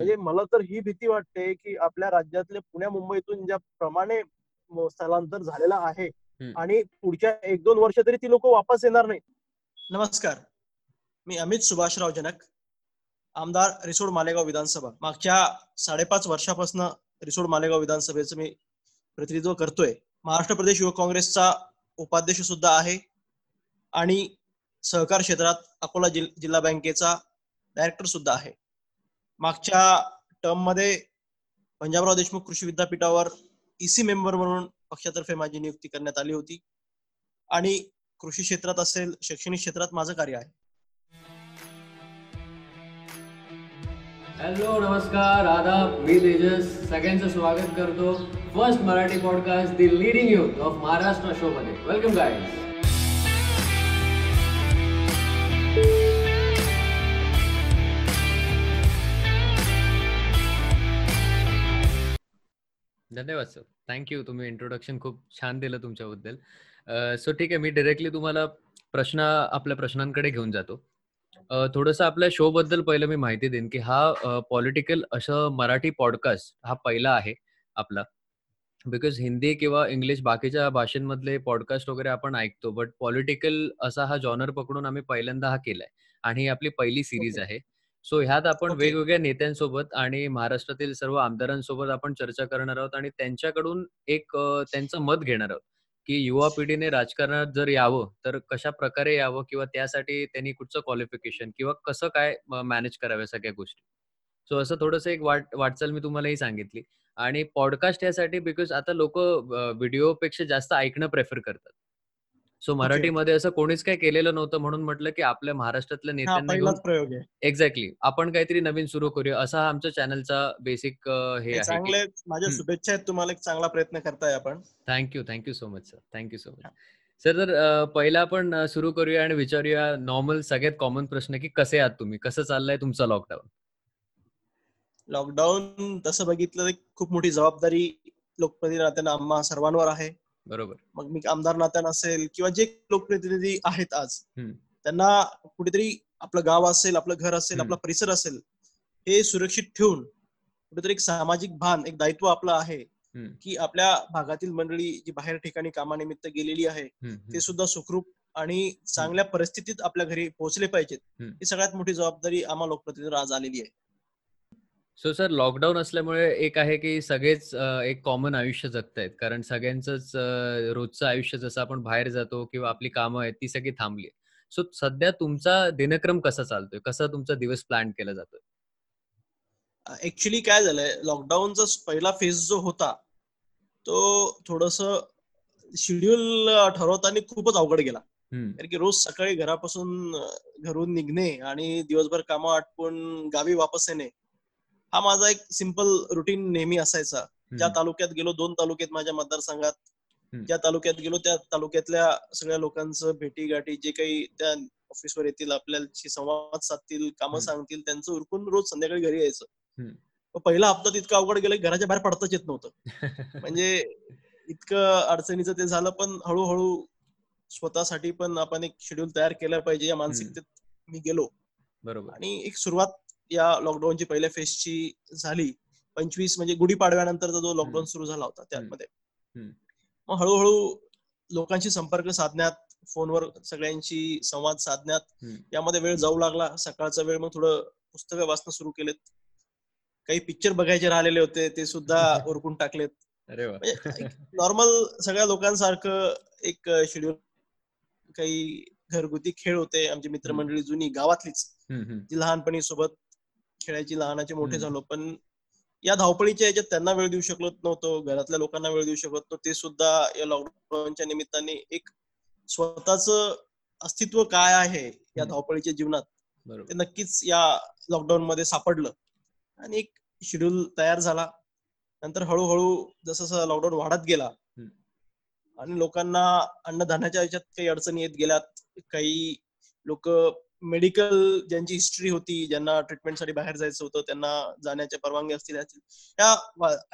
म्हणजे मला तर ही भीती वाटते की आपल्या राज्यातले पुण्या मुंबईतून ज्या प्रमाणे स्थलांतर झालेलं आहे आणि पुढच्या एक दोन वर्ष तरी ती लोक वापस येणार नाही नमस्कार. मी अमित सुभाषराव जनक आमदार रिसोड मालेगाव विधानसभा. मागच्या साडेपाच वर्षापासून रिसोड मालेगाव विधानसभेचं मी प्रतिनिधित्व करतोय. महाराष्ट्र प्रदेश युवक काँग्रेसचा उपाध्यक्ष सुद्धा आहे आणि सहकार क्षेत्रात अकोला जिल्हा बँकेचा डायरेक्टर सुद्धा आहे. मागच्या टर्ममध्ये पंजाबराव देशमुख कृषी विद्यापीठावर ईसी मेंबर म्हणून पक्षातर्फे माझी नियुक्ती करण्यात आली होती. आणि कृषी क्षेत्रात असेल शैक्षणिक क्षेत्रात माझं कार्य आहे. हॅलो नमस्कार आदाब मी तेजस. सगळ्यांचं स्वागत करतो. First Marathi podcast the leading youth of Maharashtra show मध्ये. वेलकम गाईज धन्यवाद सर थँक्यू तुम्ही इंट्रोडक्शन खूप छान दिलं तुमच्याबद्दल. सो ठीक आहे मी डिरेक्टली तुम्हाला प्रश्न आपल्या प्रश्नांकडे घेऊन जातो. थोडंसं आपल्या शो बद्दल पहिलं मी माहिती देईन की हा पॉलिटिकल असं मराठी पॉडकास्ट हा पहिला आहे आपला. बिकॉज हिंदी किंवा इंग्लिश बाकीच्या भाषेंमधले पॉडकास्ट वगैरे आपण ऐकतो बट पॉलिटिकल असा हा जॉनर पकडून आम्ही पहिल्यांदा हा केलाय. आणि ही आपली पहिली सिरीज आहे. सो ह्यात आपण वेगवेगळ्या नेत्यांसोबत आणि महाराष्ट्रातील सर्व आमदारांसोबत आपण चर्चा करणार आहोत आणि त्यांच्याकडून एक त्यांचं मत घेणार आहोत की युवा पिढीने राजकारणात जर यावं तर कशा प्रकारे यावं किंवा त्यासाठी त्यांनी कुठचं क्वालिफिकेशन किंवा कसं काय मॅनेज कराव्या सगळ्या गोष्टी. सो असं थोडंसं एक वाट वाटचाल मी तुम्हाला ही सांगितली. आणि पॉडकास्ट यासाठी बिकॉज आता लोक व्हिडिओपेक्षा जास्त ऐकणं प्रेफर करतात. सो मराठीमध्ये असं कोणीच काय केलेलं नव्हतं म्हणून म्हटलं की आपल्या महाराष्ट्रातल्या नेत्यांना प्रयोग आहे. एक्झॅक्टली आपण काहीतरी नवीन सुरू करूया. असा आमच्या चॅनलचा बेसिक हे चांगले माझ्या शुभेच्छा आहेत. तुम्हाला एक चांगला प्रयत्न करताय आपण. Thank you thank you so much sir thank you so much sir तर पहिला आपण सुरू करूया आणि विचारूया नॉर्मल सगळ्यात कॉमन प्रश्न की कसे आहात तुम्ही? कसं चाललंय तुमचा लॉकडाऊन लॉकडाऊन तसं बघितलं खूप मोठी जबाबदारी लोकप्रतिनिधी आम्हा सर्वांवर आहे. बरोबर. मग मी आमदार नात्यानं असेल किंवा जे लोकप्रतिनिधी आहेत आज त्यांना कुठेतरी आपलं गाव असेल आपलं घर असेल आपला परिसर असेल हे सुरक्षित ठेवून कुठेतरी एक सामाजिक भान एक दायित्व आपलं आहे की आपल्या भागातील मंडळी जी बाहेर ठिकाणी कामानिमित्त गेलेली आहे ते सुद्धा सुखरूप आणि चांगल्या परिस्थितीत आपल्या घरी पोहोचले पाहिजेत. ही सगळ्यात मोठी जबाबदारी आम्हा लोकप्रतिनिधी आज आलेली आहे. सो सर लॉकडाऊन असल्यामुळे एक आहे की सगळेच एक कॉमन आयुष्य जगतायत. कारण सगळ्यांच रोजचं आयुष्य जसं आपण बाहेर जातो किंवा आपली कामं आहेत ती सगळी थांबली सो सध्या तुमचा दिनक्रम कसा चालतोय? कसा तुमचा दिवस प्लॅन केला जातोय? ऍक्च्युली काय झालंय? लॉकडाऊनचा पहिला फेज जो होता तो थोडस शेड्यूल ठरवताना खूपच अवघड गेला. कारण की रोज सकाळी घरापासून घरून निघणे आणि दिवसभर कामं आटपून गावी वापस येणे हा माझा एक सिंपल रुटीन नेहमी असायचा. ज्या तालुक्यात गेलो दोन तालुक्यात माझ्या मतदारसंघात. ज्या तालुक्यात गेलो त्या तालुक्यातल्या सगळ्या लोकांचं भेटी गाठी जे काही त्या ऑफिसवर येतील आपल्याशी संवाद साधतील कामं सांगतील त्यांचं उरकून रोज संध्याकाळी घरी यायचं. पहिला हप्ता इतकं अवघड गेलं घराच्या बाहेर पडताच येत नव्हतं. म्हणजे इतकं अडचणीचं ते झालं पण हळूहळू स्वतःसाठी पण आपण एक शेड्यूल तयार केलं पाहिजे या मानसिकतेत मी गेलो. बरोबर. आणि एक सुरुवात या लॉकडाऊनची पहिल्या फेजची झाली. पंचवीस म्हणजे गुढीपाडव्यानंतरचा जो लॉकडाऊन सुरू झाला होता त्यामध्ये. मग हळूहळू लोकांशी संपर्क साधण्यात फोनवर सगळ्यांशी संवाद साधण्यात यामध्ये वेळ जाऊ लागला. सकाळचा वेळ मग थोडं पुस्तकं वाचणं सुरू केलेत. काही पिक्चर बघायचे राहिलेले होते ते सुद्धा ओरकून टाकलेत. नॉर्मल सगळ्या लोकांसारखं एक शेड्यूल काही घरगुती खेळ होते. आमची मित्रमंडळी जुनी गावातलीच. जी लहानपणी सोबत खेळायची लहानाचे मोठे झालो. पण या धावपळीच्या याच्यात त्यांना वेळ देऊ शकलो नव्हतो. घरातल्या लोकांना वेळ देऊ शकत नव्हतो. ते सुद्धा या लॉकडाऊनच्या निमित्ताने एक स्वतःच अस्तित्व काय आहे या धावपळीच्या जीवनात ते नक्कीच या लॉकडाऊन मध्ये सापडलं. आणि एक शेड्यूल तयार झाला. नंतर हळूहळू जसं जसं लॉकडाऊन वाढत गेला आणि लोकांना अन्नधान्याच्या याच्यात काही अडचणी येत गेल्यात. काही लोक मेडिकल ज्यांची हिस्ट्री होती ज्यांना ट्रीटमेंटसाठी बाहेर जायचं होतं त्यांना जाण्याच्या परवानगी असतील त्या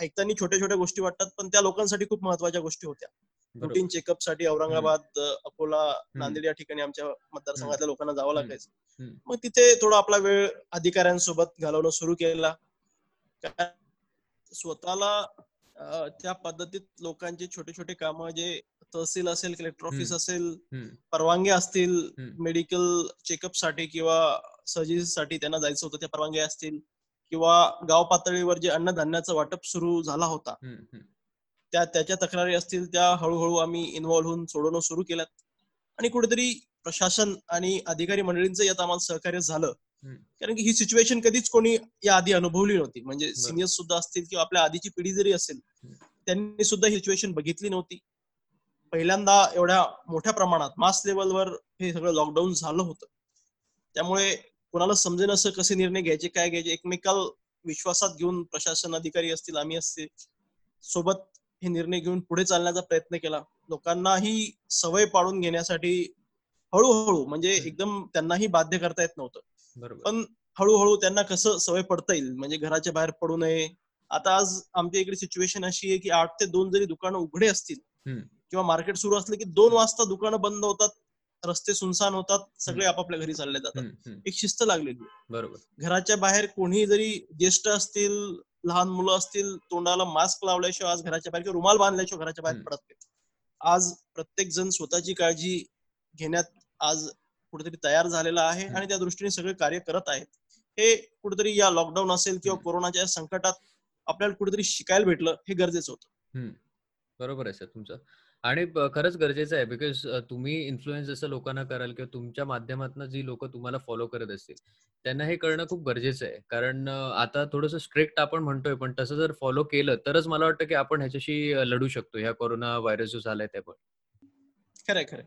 ऐकताना छोट्या छोट्या गोष्टी वाटतात पण त्या लोकांसाठी खूप महत्त्वाच्या गोष्टी होत्या. रुटीन चेकअपसाठी औरंगाबाद अकोला नांदेड या ठिकाणी आमच्या मतदारसंघातल्या लोकांना जावं लागायचं. मग तिथे थोडा आपला वेळ अधिकाऱ्यांसोबत घालवणं सुरू केला. स्वतःला त्या पद्धतीत लोकांचे छोटे छोटे काम जे तहसील असेल कलेक्टर ऑफिस असेल परवानगी असतील मेडिकल चेकअपसाठी किंवा साठी त्यांना जायचं होतं त्या परवानग्या असतील किंवा गाव पातळीवर जे अन्नधान्याचं वाटप सुरू झाला होता त्या त्याच्या तक्रारी असतील त्या हळूहळू आम्ही इन्व्हॉल्व्ह होऊन सोडवणं सुरू केल्यात. आणि कुठेतरी प्रशासन आणि अधिकारी मंडळींचं यात आम्हाला सहकार्य झालं. कारण की ही सिच्युएशन कधीच कोणी या आधी अनुभवली नव्हती. म्हणजे सिनियर्स सुद्धा असतील किंवा आपल्या आधीची पिढी जरी असेल त्यांनी सुद्धा ही सिच्युएशन बघितली नव्हती. पहिल्यांदा एवढ्या मोठ्या प्रमाणात मास लेवलवर हे सगळं लॉकडाऊन झालं होतं. त्यामुळे कोणाला समजेन असं कसे निर्णय घ्यायचे काय घ्यायचे एकमेकाल विश्वासात घेऊन प्रशासन अधिकारी असतील आम्ही असतील सोबत हे निर्णय घेऊन पुढे चालण्याचा प्रयत्न केला. लोकांनाही सवय पाडून घेण्यासाठी हळूहळू म्हणजे एकदम त्यांनाही बाध्य करता येत नव्हतं. पण हळूहळू त्यांना कसं सवय पडता येईल? म्हणजे घराच्या बाहेर पडू नये. आता आज आमच्या इकडे सिच्युएशन अशी आहे की आठ ते दोन जरी दुकानं उघडे असतील किंवा मार्केट सुरू असले की दोन वाजता दुकानं बंद होतात रस्ते सुनसान होतात सगळे आपापल्या घरी चालले जातात. एक शिस्त लागलेली बरोबर. घराच्या बाहेर कोणी जरी ज्येष्ठ असतील लहान मुलं असतील तोंडाला मास्क लावल्याशिवाय आज घराच्या बाहेर किंवा रुमाल बांधल्याशिवाय घराच्या बाहेर पडत नाही. आज प्रत्येक जण स्वतःची काळजी घेण्यात आज कुठेतरी तयार झालेला आहे आणि त्या दृष्टीने सगळे कार्य करत आहेत. हे कुठेतरी या लॉकडाऊन असेल किंवा कोरोनाच्या संकटात आपल्याला कुठेतरी शिकायला भेटलं हे गरजेचं होतं. बरोबर आहे सर तुमचं. आणि खरंच गरजेचं आहे. बिकॉज तुम्ही इन्फ्लुएन्स जसं लोकांना कराल किंवा तुमच्या माध्यमातून जी लोक तुम्हाला फॉलो करत असतील त्यांना हे कळणं खूप गरजेचं आहे. कारण आता थोडंसं स्ट्रिक्ट आपण म्हणतोय पण तसं जर फॉलो केलं तरच मला वाटतं की आपण ह्याच्याशी लढू शकतो. ह्या कोरोना व्हायरस जो झालाय त्या पण. खरंय खरंय.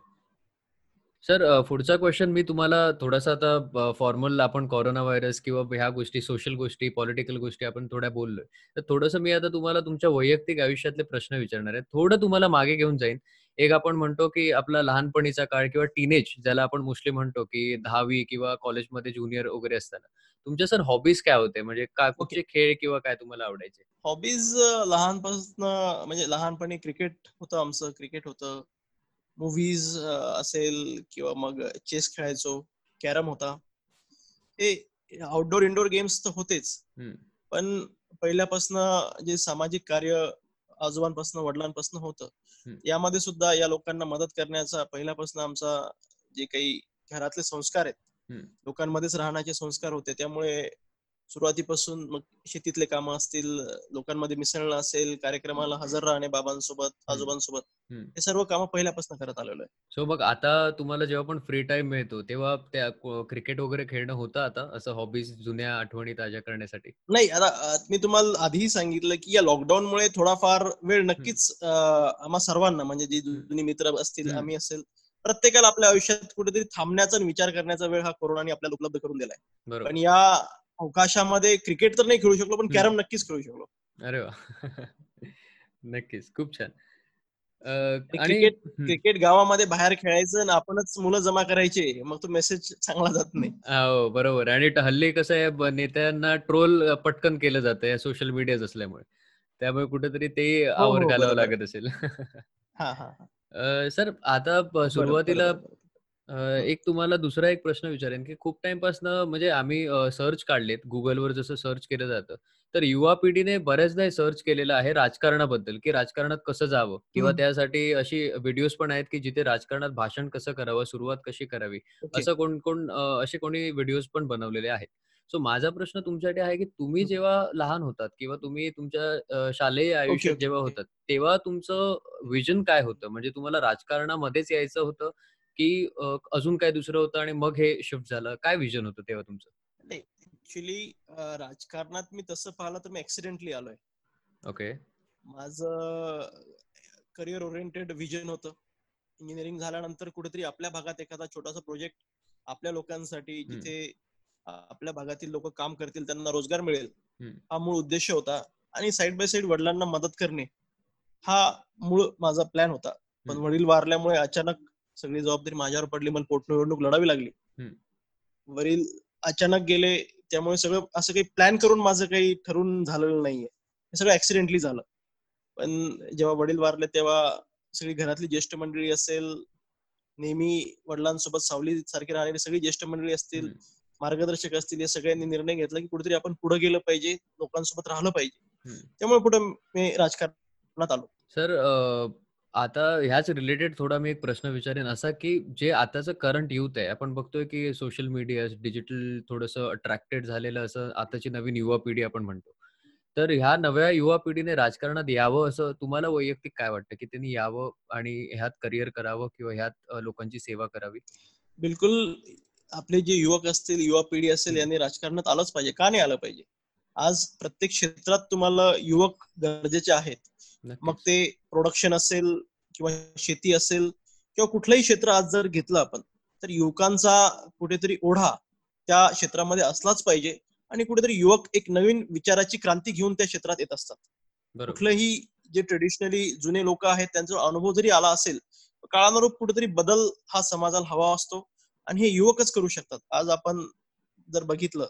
सर पुढचा क्वेश्चन मी तुम्हाला थोडासा आता फॉर्मल आपण कोरोना व्हायरस किंवा ह्या गोष्टी सोशल गोष्टी पॉलिटिकल गोष्टी आपण थोड्या बोललोय. तर थोडंसं मी आता तुम्हाला तुमच्या वैयक्तिक आयुष्यातले प्रश्न विचारणार आहे. थोडं तुम्हाला मागे घेऊन जाईन. एक आपण म्हणतो की आपला लहानपणीचा काळ किंवा टीनेज ज्याला आपण मोस्टली म्हणतो की दहावी किंवा कॉलेजमध्ये ज्युनियर वगैरे असताना. तुमच्या सर हॉबीज काय होते? म्हणजे काय कुठचे खेळ किंवा काय तुम्हाला आवडायचे? हॉबीज लहानपासून म्हणजे लहानपणी क्रिकेट होतं आमचं क्रिकेट होतं. मूवीज असेल किंवा मग चेस खेळायचो कॅरम होता. हे आउटडोर इंडोर गेम्स तर होतेच. पण पहिल्यापासून जे सामाजिक कार्य आजोबांपासून वडिलांपासून होतं यामध्ये सुद्धा या लोकांना मदत करण्याचा पहिल्यापासून आमचा जे काही घरातले संस्कार आहेत लोकांमध्येच राहण्याचे संस्कार होते. त्यामुळे सुरुवातीपासून मग शेतीतले काम असतील लोकांमध्ये मिसळणं असेल कार्यक्रमाला हजर राहणे बाबांसोबत आजोबांसोबत हे सर्व काम पहिल्यापासून करत आलेलो आहे. सो मग आता तुम्हाला जेव्हा पण फ्री टाइम मिळतो तेव्हा त्या क्रिकेट वगैरे खेळणं होतं आता? असं हॉबीज जुन्या आठवणी ताज्या करण्यासाठी? नाही आता मी तुम्हाला आधीही सांगितलं की या लॉकडाऊन मुळे थोडाफार वेळ नक्कीच आम्हा सर्वांना म्हणजे जे जुनी मित्र असतील आम्ही असेल प्रत्येकाला आपल्या आयुष्यात कुठेतरी थांबण्याचा विचार करण्याचा वेळ हा कोरोनाने आपल्याला उपलब्ध करून दिलाय. पण या अवकाशामध्ये क्रिकेट तर नाही खेळू शकलो पण कॅरम नक्कीच खेळू शकलो. अरे वा. नक्कीच खूप छान. क्रिकेट क्रिकेट गावामध्ये बाहेर खेळायचं आणि आपणच मुलं जमा करायचे मग तो मेसेज चांगला जात नाही. हो बरोबर. आणि हल्ली कसं आहे नेत्यांना ट्रोल पटकन केलं जातं सोशल मीडिया असल्यामुळे. त्यामुळे कुठेतरी ते हो, आवर हो, घालावं लागत असेल. सर आता सुरुवातीला एक तुम्हाला दुसरा एक प्रश्न विचारेन की खूप टाइम पासन म्हणजे आम्ही सर्च काढलेत. गुगलवर जसं सर्च केलं जातं. तर युवा पिढीने बऱ्याचदा सर्च केलेलं आहे राजकारणाबद्दल की राजकारणात कसं जावं? किंवा त्यासाठी अशी व्हिडिओज पण आहेत की जिथे राजकारणात भाषण कसं करावं सुरुवात कशी करावी? असं कोण कोण असे कोणी व्हिडिओज पण बनवलेले आहेत. सो माझा प्रश्न तुमच्यासाठी आहे की तुम्ही जेव्हा लहान होतात किंवा तुम्ही तुमच्या शालेय आयुष्यात जेव्हा होतात तेव्हा तुमचं विजन काय होतं? म्हणजे तुम्हाला राजकारणामध्येच यायचं होतं की अजून काय दुसरं होतं आणि मग हे शिफ्ट झालं? काय विजन होतं तेव्हा तुमचं? नाही ऍक्च्युली राजकारणात मी तसं पाहिलं तर मी ऍक्सिडेंटली आलोय. ओके. माझं करिअर ओरिएंटेड विजन होतं. इंजिनिअरिंग झाल्यानंतर कुठेतरी आपल्या भागात एखादा छोटासा प्रोजेक्ट आपल्या लोकांसाठी जिथे आपल्या भागातील लोक काम करतील त्यांना रोजगार मिळेल. हा मूळ उद्देश होता. आणि साईड बाय साईड वडिलांना मदत करणे हा मूळ माझा प्लॅन होता. पण वडील वारल्यामुळे अचानक सगळी जबाबदारी माझ्यावर पडली मला पोटनिवडणूक लढावी लागली. वरील अचानक गेले त्यामुळे सगळं असं काही प्लॅन करून माझं काही ठरून झालेलं नाहीये. हे सगळं ऍक्सिडेंटली झालं. पण जेव्हा वडील वारले तेव्हा सगळी घरातली ज्येष्ठ मंडळी असेल नेहमी वडिलांसोबत सावली सारखी राहणारी सगळी ज्येष्ठ मंडळी असतील मार्गदर्शक असतील या सगळ्यांनी निर्णय घेतला की कुठेतरी आपण पुढे गेलं पाहिजे लोकांसोबत राहिलं पाहिजे. त्यामुळे पुढे मी राजकारणात आलो. सर आता ह्याच रिलेटेड थोडा मी एक प्रश्न विचारेन असा की जे आताचं करंट युथ आहे आपण बघतोय की सोशल मीडिया डिजिटल थोडंसं अट्रॅक्टेड झालेलं असं आताची नवीन युवा पिढी आपण म्हणतो. तर ह्या नव्या युवा पिढीने राजकारणात यावं असं तुम्हाला वैयक्तिक काय वाटतं? की त्यांनी यावं आणि ह्यात करिअर करावं किंवा ह्यात लोकांची सेवा करावी? बिलकुल आपले जे युवक असतील युवा पिढी असेल यांनी राजकारणात आलंच पाहिजे. का नाही आलं पाहिजे? आज प्रत्येक क्षेत्रात तुम्हाला युवक गरजेचे आहेत. मग ते प्रोडक्शन असेल किंवा शेती असेल किंवा कुठलंही क्षेत्र आज जर घेतलं आपण तर युवकांचा कुठेतरी ओढा त्या क्षेत्रामध्ये असलाच पाहिजे आणि कुठेतरी युवक एक नवीन विचाराची क्रांती घेऊन त्या क्षेत्रात येत असतात. कुठलंही जे ट्रेडिशनली जुने लोक आहेत त्यांचा अनुभव जरी आला असेल काळानुरूप कुठेतरी बदल हा समाजाला हवा असतो आणि हे युवकच करू शकतात. आज आपण जर बघितलं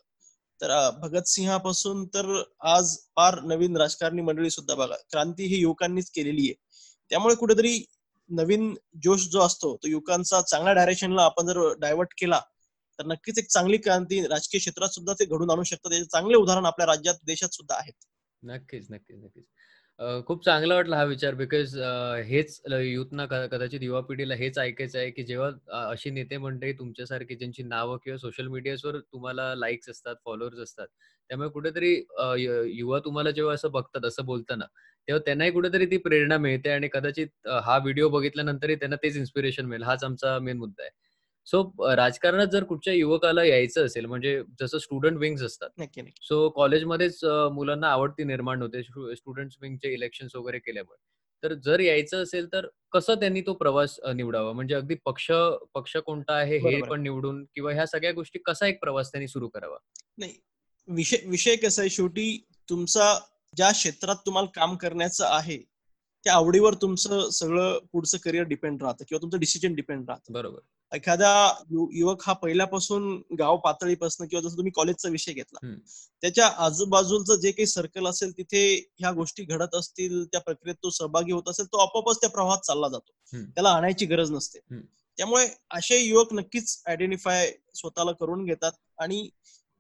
तर भगतसिंहापासून तर आज फार नवीन राजकारणी मंडळी सुद्धा बघा क्रांती ही युवकांनीच केलेली आहे. त्यामुळे कुठेतरी नवीन जोश जो असतो तो युवकांचा चांगल्या डायरेक्शनला आपण जर डायव्हर्ट केला तर नक्कीच एक चांगली क्रांती राजकीय क्षेत्रात सुद्धा ते घडून आणू शकतात. याचे चांगले उदाहरण आपल्या राज्यात देशात सुद्धा आहेत. नक्कीच नक्कीच नक्कीच. खूप चांगला वाटला हा विचार बिकॉज हेच युथना कदाचित युवा पिढीला हेच ऐकायचं आहे की जेव्हा अशी नेते मंडळी तुमच्यासारखी ज्यांची नावं किंवा सोशल मीडियावर तुम्हाला लाईक्स असतात फॉलोअर्स असतात त्यामुळे कुठेतरी युवा तुम्हाला जेव्हा असं बघतात असं बोलताना तेव्हा त्यांनाही कुठेतरी ती प्रेरणा मिळते आणि कदाचित हा व्हिडिओ बघितल्यानंतरही त्यांना तेच इन्स्पिरेशन मिळेल. हाच आमचा मेन मुद्दा आहे. सो राजकारणात जर कुठच्या युवकाला यायचं असेल म्हणजे जसं स्टुडंट विंग्स असतात. सो कॉलेजमध्येच मुलांना आवडती निर्माण होते स्टुडंट विंगचे इलेक्शन वगैरे केल्यामुळे. तर जर यायचं असेल तर कसं त्यांनी तो प्रवास निवडावा? म्हणजे अगदी पक्ष पक्ष कोणता आहे हे पण निवडून किंवा ह्या सगळ्या गोष्टी कसा एक प्रवास त्यांनी सुरू करावा? नाही विषय विषय कसा आहे शेवटी तुमचा ज्या क्षेत्रात तुम्हाला काम करण्याचं आहे त्या आवडीवर तुमचं सगळं पुढचं करिअर डिपेंड राहतं किंवा तुमचं डिसिजन डिपेंड राहतं. बरोबर. एखादा युवक हा पहिल्यापासून गाव पातळीपासून किंवा जसं तुम्ही कॉलेजचा विषय घेतला त्याच्या आजूबाजूचं जे काही सर्कल असेल तिथे ह्या गोष्टी घडत असतील त्या प्रक्रियेत तो सहभागी होत असेल तो आपोआपच त्या प्रवाहात चालला जातो. त्याला आणायची गरज नसते. त्यामुळे असे युवक नक्कीच आयडेंटिफाय स्वतःला करून घेतात आणि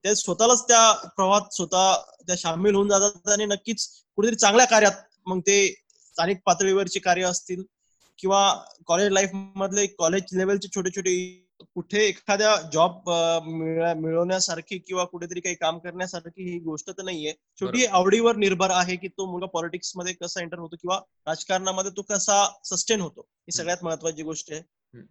ते स्वतःलाच त्या प्रवाहात स्वतः त्या सामील होऊन जातात आणि नक्कीच कुठेतरी चांगल्या कार्यात मग ते स्थानिक पातळीवरचे कार्य असतील किंवा कॉलेज लाईफ मधले कॉलेज लेवलचे छोटे छोटे कुठे एखाद्या जॉब मिळवण्यासारखी किंवा कुठेतरी काही काम करण्यासारखी ही गोष्ट तर नाहीये. छोटी आवडीवर निर्भर आहे की तो मुलगा पॉलिटिक्समध्ये कसा एंटर होतो किंवा राजकारणामध्ये तो कसा सस्टेन होतो ही सगळ्यात महत्वाची गोष्ट आहे.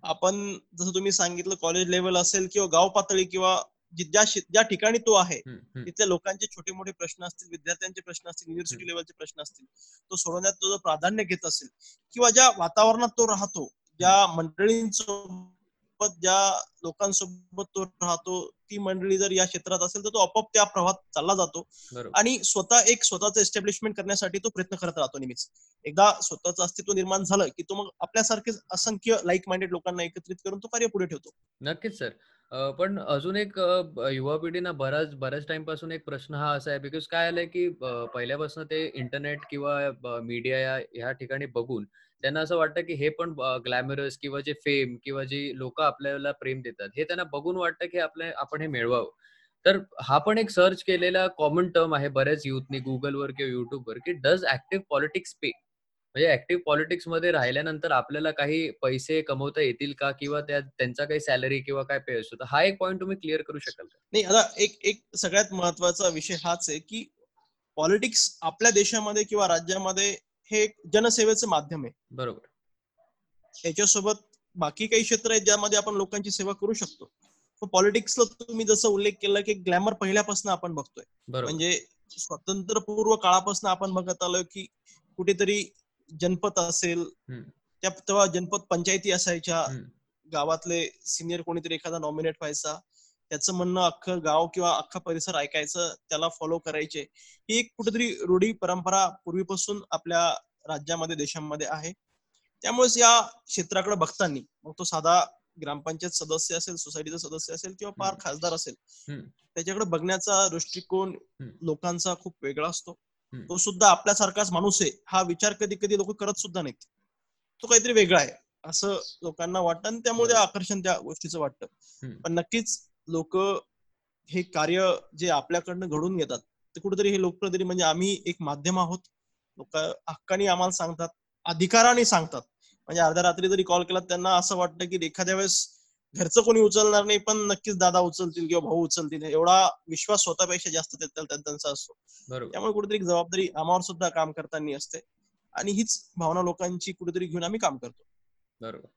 आपण जसं तुम्ही सांगितलं कॉलेज लेवल असेल किंवा गाव पातळी किंवा ज्या ज्या ठिकाणी तो आहे तिथल्या लोकांचे छोटे मोठे प्रश्न असतील विद्यार्थ्यांचे प्रश्न असतील युनिव्हर्सिटी लेवलचे प्रश्न असतील तो सोडवण्यात तो जर प्राधान्य घेत असेल किंवा ज्या वातावरणात तो राहतो ज्या मंडळींसोबत ज्या लोकांसोबत तो राहतो ती मंडळी जर या क्षेत्रात असेल तर तो आपोआप त्या प्रवाहात चालला जातो. आणि स्वतः एक स्वतःचं एस्टॅब्लिशमेंट करण्यासाठी तो प्रयत्न करत राहतो नेहमीच. एकदा स्वतःचं अस्तित्व निर्माण झालं की तो मग आपल्यासारखे असंख्य लाईक माइंडेड लोकांना एकत्रित करून तो कार्य पुढे ठेवतो. नक्कीच सर. पण अजून एक युवा पिढीना बराच बऱ्याच टाइमपासून एक प्रश्न हा असा आहे बिकॉज काय आलंय की पहिल्यापासून ते इंटरनेट किंवा मीडिया या ह्या ठिकाणी बघून त्यांना असं वाटतं की हे पण ग्लॅमरस किंवा जे फेम किंवा जी लोक आपल्याला प्रेम देतात हे त्यांना बघून वाटतं की आपल्या आपण हे मिळवावं. तर हा पण एक सर्च केलेला कॉमन टर्म आहे बऱ्याच युथनी गुगलवर किंवा युट्यूबवर की डज ऍक्टिव्ह पॉलिटिक्स पे म्हणजे ऍक्टिव्ह पॉलिटिक्समध्ये राहिल्यानंतर आपल्याला काही पैसे कमवता येतील का? किंवा त्या त्यांचा काही सॅलरी किंवा काय पे असतो? हा एक पॉईंट तुम्ही क्लिअर करू शकाल का? नाही आता एक एक सगळ्यात महत्त्वाचा विषय हाच आहे की पॉलिटिक्स आपल्या देशामध्ये किंवा राज्यामध्ये हे एक जनसेवेचं माध्यम आहे. बरोबर. याच्यासोबत बाकी काही क्षेत्र आहेत ज्यामध्ये आपण लोकांची सेवा करू शकतो. पॉलिटिक्सला तुम्ही जसं उल्लेख केला की ग्लॅमर पहिल्यापासून आपण बघतोय. म्हणजे स्वतंत्रपूर्व काळापासून आपण बघत आलोय की कुठेतरी जनपद असेल त्या तेव्हा जनपद पंचायती असायच्या. गावातले सिनियर कोणीतरी एखादा नॉमिनेट व्हायचा. त्याचं म्हणणं अख्खं गाव किंवा अख्खा परिसर ऐकायचं त्याला फॉलो करायचे ही एक कुठेतरी रूढी परंपरा पूर्वीपासून आपल्या राज्यामध्ये देशामध्ये आहे. त्यामुळेच या क्षेत्राकडे बघताना मग तो साधा ग्रामपंचायत सदस्य असेल सोसायटीचा सदस्य असेल किंवा फार खासदार असेल त्याच्याकडे बघण्याचा दृष्टिकोन लोकांचा खूप वेगळा असतो. तो सुद्धा आपल्यासारखाच माणूस आहे हा विचार कधी कधी लोक करत सुद्धा नाहीत. तो काहीतरी वेगळा आहे असं लोकांना वाटतं आणि त्यामुळे आकर्षण त्या गोष्टीचं वाटतं. पण नक्कीच लोक हे कार्य जे आपल्याकडनं घडून घेतात ते कुठेतरी हे लोकप्रतिनिधी म्हणजे आम्ही एक माध्यम आहोत. लोक हक्काने आम्हाला सांगतात अधिकाराने सांगतात. म्हणजे अर्ध्या रात्री जरी कॉल केला त्यांना असं वाटतं की एखाद्या वेळेस घरचं कोणी उचलणार नाही पण नक्कीच दादा उचलतील किंवा भाऊ उचलतील. एवढा विश्वास स्वतःपेक्षा जास्त त्यांचा असतो. त्यामुळे कुठेतरी जबाबदारी आम्हावर सुद्धा काम करताना असते. आणि हीच भावना लोकांची कुठेतरी घेऊन आम्ही काम करतो. बरोबर.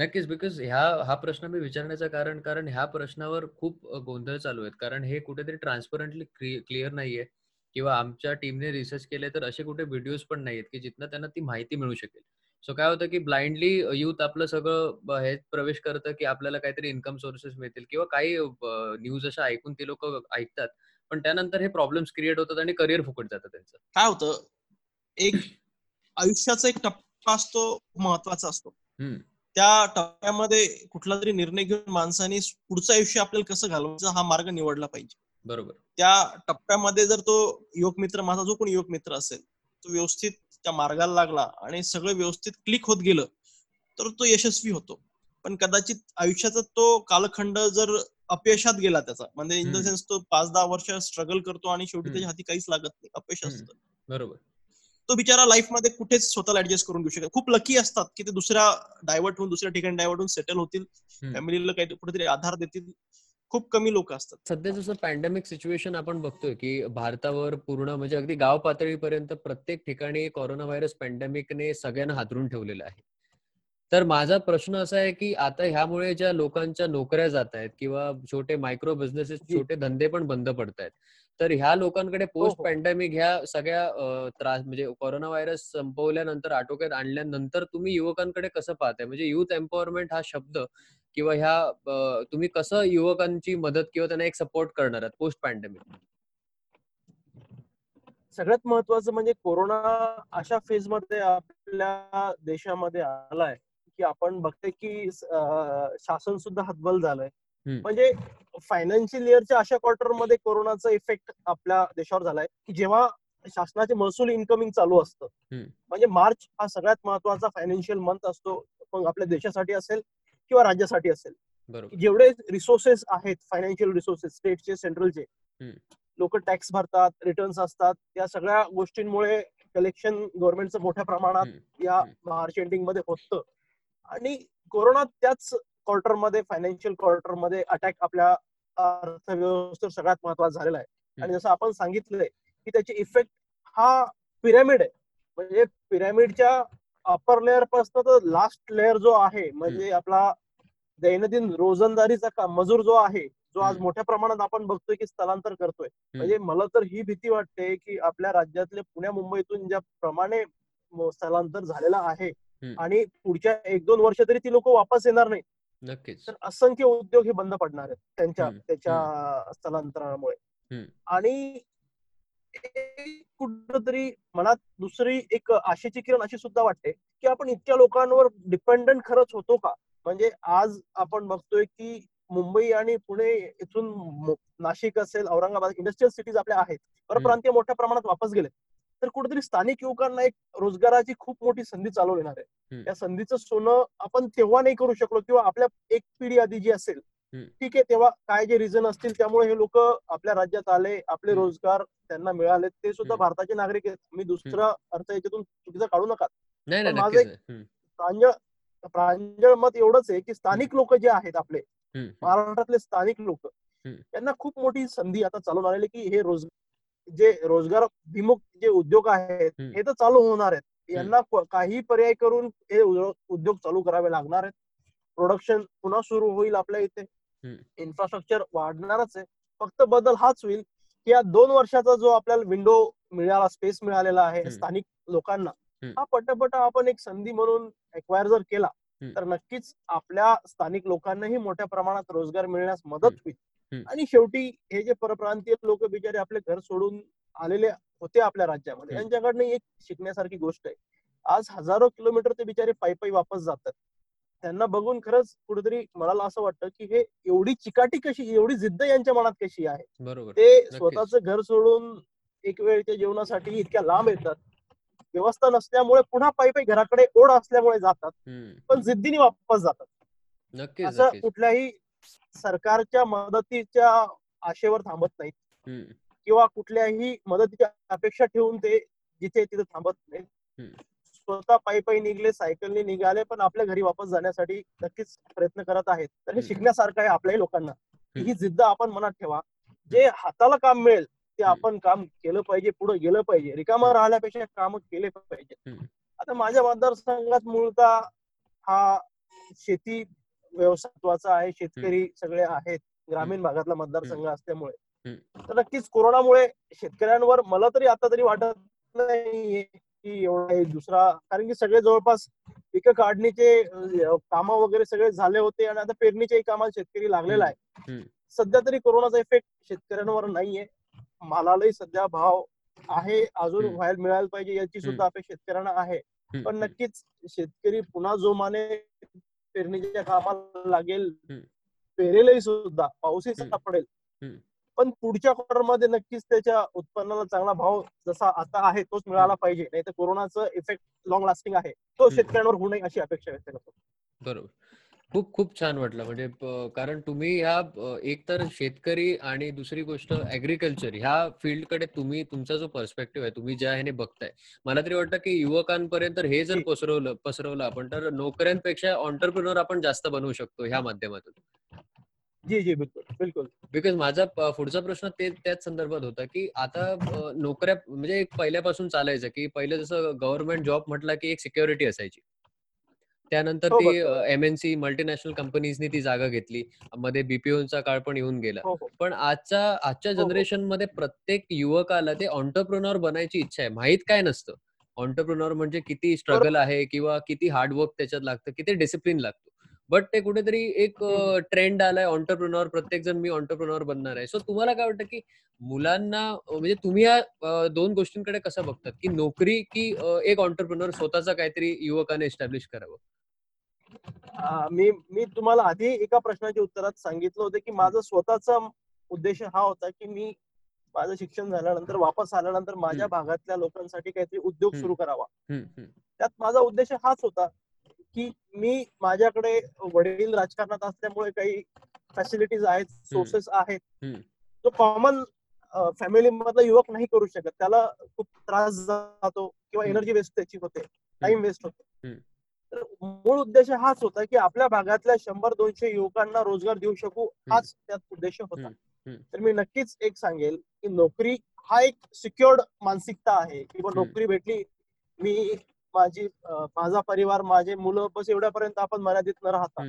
नक्कीच बिकॉज ह्या हा प्रश्न मी विचारण्याचं कारण कारण ह्या प्रश्नावर खूप गोंधळ चालू आहेत. कारण हे कुठेतरी ट्रान्सपरंटली क्लिअर नाहीये किंवा आमच्या टीमने रिसर्च केले तर असे कुठे व्हिडिओज पण नाहीत की जिथनं त्यांना ती माहिती मिळू शकेल. सो काय होतं की ब्लाइंडली युथ आपलं सगळं हे प्रवेश करतं की आपल्याला काहीतरी इन्कम सोर्सेस मिळतील किंवा काही न्यूज अशा ऐकून ते लोक ऐकतात. पण त्यानंतर हे प्रॉब्लेम्स क्रिएट होतात आणि करिअर फुकट जातं त्यांचं. काय होतं? एक आयुष्याचा एक टप्पा असतो महत्त्वाचा असतो. त्या टप्प्यामध्ये कुठला तरी निर्णय घेऊन माणसाने पुढचं आयुष्य आपल्याला कसं घालवायचं हा मार्ग निवडला पाहिजे. बरोबर. त्या टप्प्यामध्ये जर तो युवक मित्र माझा जो कोणी युवक मित्र असेल तो व्यवस्थित त्या मार्गाला लागला आणि सगळं व्यवस्थित क्लिक होत गेलं तर तो यशस्वी होतो. पण कदाचित आयुष्याचा तो कालखंड जर अपयशात गेला त्याचा म्हणजे इन द सेन्स तो पाच दहा वर्ष स्ट्रगल करतो आणि शेवटी त्याच्या हाती काहीच लागत नाही अपयश असतं. बरोबर. तो बिचारा लाईफमध्ये कुठेच स्वतःला ऍडजस्ट करून घेऊ शकत खूप लकी असतात की ते दुसऱ्या डायव्हर्ट होऊन दुसऱ्या ठिकाणी डायव्हर्ट होऊन सेटल होतील. फॅमिलीला काही कुठेतरी आधार देतील. खूप कमी लोक असतात. सध्या जसं पॅन्डेमिक सिच्युएशन आपण बघतोय की भारतावर पूर्ण म्हणजे अगदी गाव पातळीपर्यंत प्रत्येक ठिकाणी कोरोना व्हायरस पॅन्डेमिकने सगळ्यांना हातरून ठेवलेलं आहे. तर माझा प्रश्न असा आहे की आता ह्यामुळे ज्या लोकांच्या नोकऱ्या जात आहेत किंवा छोटे मायक्रो बिझनेसेस छोटे धंदे पण बंद पडत आहेत तर ह्या लोकांकडे पोस्ट हो, पॅन्डेमिक हो. ह्या सगळ्या त्रास म्हणजे कोरोना व्हायरस संपवल्यानंतर आटोक्यात आणल्यानंतर तुम्ही युवकांकडे कसं पाहताय? म्हणजे युथ एम्पॉवरमेंट हा शब्द किंवा ह्या तुम्ही कसं युवकांची मदत किंवा त्यांना एक सपोर्ट करणार आहात पोस्ट पॅन्डेमिक सगळ्यात महत्वाचं म्हणजे कोरोना अशा फेजमध्ये आपल्या देशामध्ये आलाय की आपण बघते की शासन सुद्धा हतबल झालंय. म्हणजे फायनान्शियल इयरच्या अशा क्वार्टरमध्ये कोरोनाचा इफेक्ट आपल्या देशावर झालाय की जेव्हा शासनाचे महसूल इन्कमिंग चालू असतं. म्हणजे मार्च हा सगळ्यात महत्त्वाचा फायनान्शियल मंथ असतो मग आपल्या देशासाठी असेल किंवा राज्यासाठी असेल. जेवढे रिसोर्सेस आहेत फायनान्शियल रिसोर्सेस स्टेटचे सेंट्रलचे लोक टॅक्स भरतात रिटर्न्स असतात या सगळ्या गोष्टींमुळे कलेक्शन गव्हर्नमेंटचं मोठ्या प्रमाणात या मार्च एंडिंगमध्ये होतं. आणि कोरोना त्याच क्वार्टरमध्ये फायनान्शियल क्वार्टरमध्ये अटॅक आपल्या अर्थव्यवस्थेवर सगळ्यात महत्त्वाचा झालेला आहे. आणि जसं आपण सांगितलंय की त्याची इफेक्ट हा पिरॅमिड आहे. म्हणजे पिरॅमिडच्या अपर लेअरपासून तर लास्ट लेअर जो आहे म्हणजे आपला दैनंदिन रोजंदारीचा मजूर जो आहे जो आज मोठ्या प्रमाणात आपण बघतोय की स्थलांतर करतोय. म्हणजे मला तर ही भीती वाटते की आपल्या राज्यातले पुण्या मुंबईतून ज्या प्रमाणे स्थलांतर झालेलं आहे आणि पुढच्या एक दोन वर्ष तरी ती लोक वापस येणार नाही नक्कीच. तर असंख्य उद्योग हे बंद पडणार आहेत त्यांच्या त्याच्या स्थलांतरामुळे आणि कुठतरी मनात दुसरी एक आशेची किरण अशी सुद्धा वाटते की आपण इतक्या लोकांवर डिपेंडंट खरंच होतो का? म्हणजे आज आपण बघतोय की मुंबई आणि पुणे इथून नाशिक असेल औरंगाबाद इंडस्ट्रियल सिटीज आपल्या आहेत. परप्रांतीय मोठ्या प्रमाणात वापस गेले तर कुठेतरी स्थानिक युवकांना एक रोजगाराची खूप मोठी संधी चालू येणार आहे. या संधीचं सोनं आपण तेव्हा नाही करू शकलो किंवा आपल्या एक पिढी आधी जी असेल ठीक आहे तेव्हा काय जे रिझन असतील त्यामुळे हे लोक आपल्या राज्यात आले आपले रोजगार त्यांना मिळाले ते सुद्धा भारताचे नागरिक आहेत. मी दुसरा अर्थ याच्यातून चुकीचा काढू नका माझं एक प्रांजळ प्रांजळ मत एवढंच आहे की स्थानिक लोक जे आहेत आपले महाराष्ट्रातले स्थानिक लोक त्यांना खूप मोठी संधी आता चालून आलेली की हे रोज जे रोजगार भिमुख जे उद्योग आहेत हे तर चालू होणार आहेत. यांना काही पर्याय करून हे उद्योग चालू करावे लागणार आहेत. प्रोडक्शन पुन्हा सुरू होईल आपल्या इथे. इन्फ्रास्ट्रक्चर वाढणारच आहे. फक्त बदल हाच होईल की या दोन वर्षाचा जो आपल्याला विंडो मिळाला स्पेस मिळालेला आहे स्थानिक लोकांना हा पटपट आपण एक संधी म्हणून एक्वायर जर केला तर नक्कीच आपल्या स्थानिक लोकांनाही मोठ्या प्रमाणात रोजगार मिळण्यास मदत होईल. आणि शेवटी हे जे परप्रांतीय लोक बिचारे आपले घर सोडून आलेले होते आपल्या राज्यामध्ये यांच्याकडनं एक शिकण्यासारखी गोष्ट आहे. आज हजारो किलोमीटर ते बिचारे पायी पायी वापस जातात. त्यांना बघून खरंच कुठेतरी मला असं वाटतं की हे एवढी चिकाटी कशी एवढी जिद्द यांच्या मनात कशी आहे? ते स्वतःच घर सोडून एक वेळच्या जेवणासाठी इतक्या लांब येतात. व्यवस्था नसल्यामुळे पुन्हा पायी पायी घराकडे ओढ असल्यामुळे जातात. पण जिद्दीने वापस जातात. असं कुठल्याही सरकारच्या मदतीच्या आशेवर थांबत नाहीत किंवा कुठल्याही मदतीची अपेक्षा ठेवून ते जिथे तिथे थांबत नाहीत. स्वतः पायी पायी निघले सायकलने निघाले पण आपल्या घरी वापस जाण्यासाठी नक्कीच प्रयत्न करत आहेत तर हे. शिकण्यासारखं आहे आपल्याही लोकांना ही. जिद्द आपण मनात ठेवा जे हाताला काम मिळेल ते. आपण काम केलं पाहिजे पुढे गेलं पाहिजे रिकामं. राहिल्यापेक्षा काम केले पाहिजे. आता माझ्या मतदारसंघात मूळतः हा शेती व्यवसायत्वाचा आहे शेतकरी सगळे आहेत ग्रामीण भागातला मतदारसंघ असल्यामुळे. तर नक्कीच कोरोनामुळे शेतकऱ्यांवर मला तरी आता तरी वाटत नाहीये की एवढा दुसरा कारण की सगळे जवळपास पिकं काढणीचे काम वगैरे सगळे झाले होते आणि आता पेरणीच्याही कामात शेतकरी लागलेला आहे. सध्या तरी कोरोनाचा इफेक्ट शेतकऱ्यांवर नाहीये. मालालाही सध्या भाव आहे अजून. व्हायला मिळायला पाहिजे याची सुद्धा अपेक्षा शेतकऱ्यांना आहे. पण. नक्कीच शेतकरी पुन्हा जोमाने पेरणीच्या कामाला लागेल. पेरेलही सुद्धा पाऊसही. सापडेल. पण पुढच्या क्वार्टरमध्ये नक्कीच त्याच्या उत्पन्नाला चांगला भाव जसा आता आहे तोच मिळाला पाहिजे नाही तर कोरोनाचं इफेक्ट लॉंग लास्टिंग आहे तो. शेतकऱ्यांवर होऊ नये अशी अपेक्षा व्यक्त करतो बरोबर खूप खूप छान वाटलं. म्हणजे कारण तुम्ही ह्या एक तर शेतकरी आणि दुसरी गोष्ट ऍग्रिकल्चर ह्या फील्डकडे तुम्ही तुमचा जो पर्स्पेक्टिव्ह आहे तुम्ही ज्या ह्याने बघताय. मला तरी वाटतं की युवकांपर्यंत हे जर. पसरवलं पसरवलं आपण तर नोकऱ्यांपेक्षा ऑन्टरप्रिनर आपण जास्त बनवू शकतो ह्या माध्यमातून. जी जी बिलकुल बिलकुल. बिकॉज माझा पुढचा प्रश्न ते त्याच संदर्भात होता की आता नोकऱ्या म्हणजे एक पहिल्यापासून चालायचं की पहिलं जसं गव्हर्नमेंट जॉब म्हटलं की एक सिक्युरिटी असायची. त्यानंतर हो, ती. एमएनसी मल्टीनॅशनल कंपनीजनी ती जागा घेतली. मध्ये बीपीओचा काळ पण येऊन गेला. हो हो. पण आजच्या आजच्या. जनरेशनमध्ये प्रत्येक युवकाला ते ऑन्टरप्रिनॉर बनायची इच्छा आहे. माहीत काय नसतं. ऑन्टरप्रिनॉर म्हणजे किती स्ट्रगल आहे किंवा किती हार्डवर्क त्याच्यात लागतं किती डिसिप्लिन लागतो. बट ते कुठेतरी एक. ट्रेंड आलाय ऑन्टरप्रिनॉर प्रत्येक जण मी ऑन्टरप्रिनॉर बनणार आहे. सो तुम्हाला काय वाटतं की मुलांना म्हणजे तुम्ही या दोन गोष्टींकडे कसं बघतात? की नोकरी की एक ऑन्टरप्रिनॉर स्वतःचा काहीतरी युवकाने एस्टॅब्लिश करावं? मी मी तुम्हाला आधी एका प्रश्नाच्या उत्तरात सांगितलं होतं की माझा स्वतःचा उद्देश हा होता की मी माझं शिक्षण झाल्यानंतर वापस आल्यानंतर माझ्या. भागातल्या लोकांसाठी काहीतरी उद्योग. सुरू करावा त्यात माझा उद्देश हाच होता की मी माझ्याकडे वडील राजकारणात असल्यामुळे काही फॅसिलिटीज आहेत सोर्सेस आहेत. जो कॉमन फॅमिली मधला युवक नाही करू शकत त्याला खूप त्रास जातो किंवा. एनर्जी वेस्ट त्याची होते टाइम वेस्ट होतो. तर मूळ उद्देश हाच होता की आपल्या भागातल्या शंभर दोनशे युवकांना रोजगार देऊ शकू हाच त्यात उद्देश होता. तर मी नक्कीच एक सांगेल की नोकरी हा एक सिक्युअर्ड मानसिकता आहे किंवा. नोकरी भेटली मी माझी माझा परिवार माझे मुलं बस एवढ्यापर्यंत आपण मर्यादित न राहता.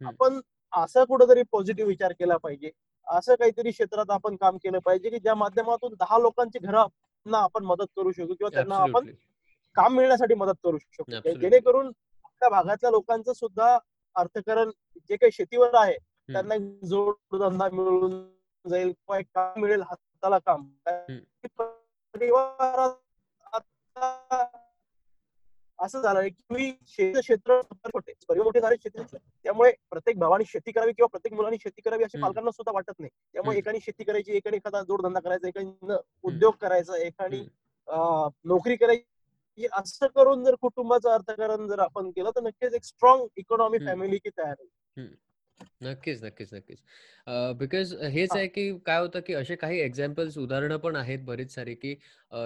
आपण असं कुठेतरी पॉझिटिव्ह विचार केला पाहिजे असं काहीतरी क्षेत्रात आपण काम केलं पाहिजे की ज्या माध्यमातून दहा लोकांची घरांना आपण मदत करू शकू किंवा त्यांना आपण. काम मिळण्यासाठी मदत करू शकतो. जेणेकरून आपल्या भागातल्या लोकांचं सुद्धा अर्थकरण जे काही शेतीवर आहे त्यांना जोडधंदा मिळून जाईल किंवा एक काम मिळेल हाताला काम असं झालंय की शेती क्षेत्र मोठे झाले शेती क्षेत्र. त्यामुळे प्रत्येक भावाने शेती करावी किंवा प्रत्येक मुलाने शेती करावी अशी. पालकांना सुद्धा वाटत नाही त्यामुळे. एकाने शेती करायची एकाने एखादा जोडधंदा करायचा एकाने उद्योग करायचा एकाने नोकरी करायची असं करून जर कुटुंबाचं अर्थकारण जर आपण केलं तर नक्कीच एक स्ट्रॉंग इकॉनॉमी. फॅमिली की तयार होईल नक्कीच नक्कीच नक्कीच बिकॉज हेच हा. आहे की काय होतं की असे काही एक्झाम्पल्स उदाहरणं पण आहेत बरीच सारी की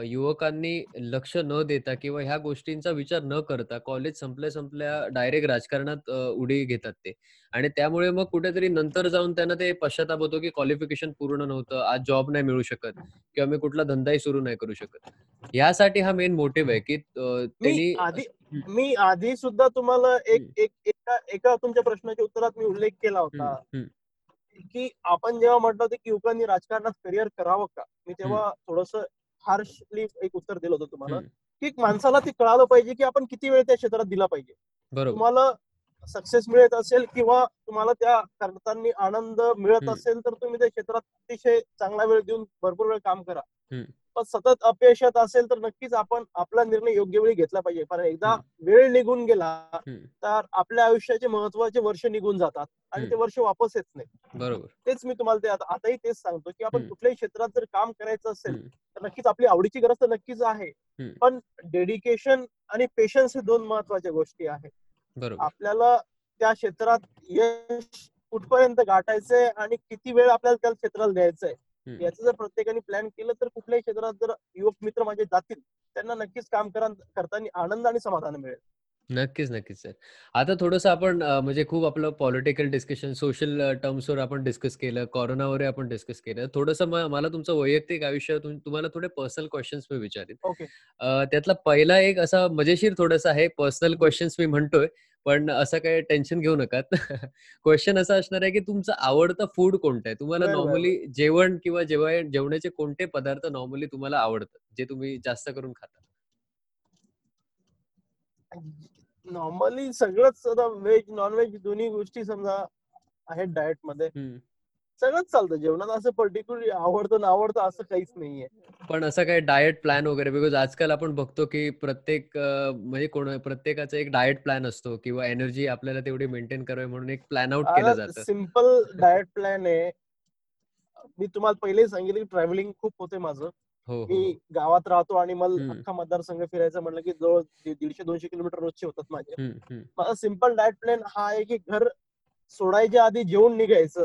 युवकांनी लक्ष न देता किंवा ह्या गोष्टींचा विचार न करता कॉलेज संपल्या संपल्या डायरेक्ट राजकारणात उडी घेतात ते आणि त्यामुळे मग कुठेतरी नंतर जाऊन त्यांना ते पश्चाताप होतो की क्वालिफिकेशन पूर्ण नव्हतं आज जॉब नाही मिळू शकत किंवा मी कुठला धंदाही सुरू नाही करू शकत यासाठी हा मेन मोटिव्ह आहे की त्यांनी. मी आधी सुद्धा तुम्हाला एक. एक एका एका तुमच्या प्रश्नाच्या उत्तरात मी उल्लेख केला होता. की आपण जेव्हा म्हटलं होतं की युवकांनी राजकारणात करिअर करावं का? मी तेव्हा थोडस हार्शली एक उत्तर दिलं होतं तुम्हाला. की माणसाला ते कळालं पाहिजे की आपण किती वेळ त्या क्षेत्रात दिला पाहिजे. तुम्हाला सक्सेस मिळत असेल किंवा तुम्हाला त्या करताना आनंद मिळत. असेल तर तुम्ही त्या क्षेत्रात अतिशय चांगला वेळ देऊन भरपूर वेळ काम करा. सतत अपयश येत असेल तर नक्कीच आपण आपला निर्णय योग्य वेळी घेतला पाहिजे कारण एकदा वेळ निघून गेला. तर आपल्या आयुष्याचे महत्त्वाचे वर्ष निघून जातात आणि ते. वर्ष वापस येत नाही बरोबर तेच मी तुम्हाला ते आता- आताही तेच सांगतो की आपण. कुठल्याही क्षेत्रात जर काम करायचं असेल. तर नक्कीच आपली आवडीची गरज तर नक्कीच आहे. पण डेडिकेशन आणि पेशन्स हे दोन महत्त्वाच्या गोष्टी आहेत आपल्याला त्या क्षेत्रात यश कुठपर्यंत गाठायचंय आणि किती वेळ आपल्याला त्या क्षेत्राला द्यायचंय. याचं जर प्रत्येकाने प्लॅन केलं तर कुठल्याही क्षेत्रात जर युवक मित्र माझे जातील त्यांना नक्कीच काम करा करताना आनंद आणि समाधान मिळेल. नक्कीच नक्कीच सर. आता थोडंसं आपण म्हणजे खूप आपलं पॉलिटिकल डिस्कशन सोशल टर्म्सवर आपण डिस्कस केलं कोरोनावर आपण डिस्कस केलं. थोडंसं मला तुमचं वैयक्तिक आयुष्य तुम- तुम्हाला थोडे पर्सनल क्वेश्चन्स मी विचारेन. त्यातला पहिला एक असा मजेशीर थोडासा आहे पर्सनल क्वेश्चन्स मी म्हणतोय. पण असं काही टेन्शन घेऊ नका. क्वेश्चन असा असणार आहे की तुमचं आवडतं फूड कोणतं आहे? तुम्हाला नॉर्मली जेवण किंवा जेव्हा जेवणाचे कोणते पदार्थ नॉर्मली तुम्हाला आवडतात जे तुम्ही जास्त करून खाता? नॉर्मली सगळंच आता व्हेज नॉनव्हेज दोन्ही गोष्टी समजा आहेत डाएटमध्ये. सगळंच चालतं जेवणात असं पर्टिक्युलरली आवडतं ना आवडतं असं काहीच नाहीये. पण असं काही डाएट प्लॅन वगैरे बिकॉज आजकाल आपण बघतो की प्रत्येक म्हणजे कोण प्रत्येकाचा एक डाएट प्लॅन असतो किंवा एनर्जी आपल्याला तेवढी मेंटेन करावी म्हणून एक प्लॅन आउट केलं जातं. सिंपल डाएट प्लॅन आहे. मी तुम्हाला पहिले सांगितलं की ट्रॅव्हलिंग खूप होते माझं. हो हो मी गावात राहतो आणि मला. अख्खा मतदारसंघ फिरायचं म्हणलं की जवळ दीड- दीडशे दोनशे किलोमीटर रोजचे होतात माझे. माझा सिंपल डाएट प्लॅन हा आहे की घर सोडायच्या आधी जेवून निघायचं.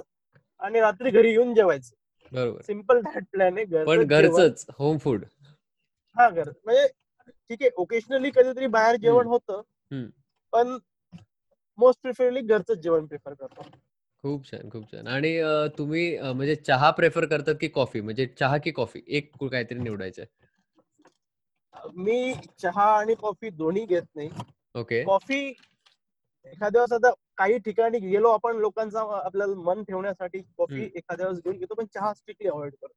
आणि रात्री घरी येऊन जेवायचं. बरोबर. सिंपल डाएट प्लॅन आहे घरचं पण. घरचंच होम फूड हा घर. म्हणजे ठीक आहे ओकेशनली कधीतरी बाहेर जेवण होतं. पण मोस्ट प्रिफरली घरचं जेवण प्रिफर करतो. खूप छान खूप छान. आणि तुम्ही म्हणजे चहा प्रेफर करतात की कॉफी म्हणजे चहा की कॉफी एक काहीतरी निवडायचं मी चहा आणि कॉफी दोन्ही घेत नाही. ओके कॉफी एखाद्या वेळेस आता काही ठिकाणी गेलो आपण लोकांचा आपल्याला मन ठेवण्यासाठी कॉफी. एखाद्या वेळेस घेऊन घेतो पण चहा स्ट्रिक्टली अवॉइड करतो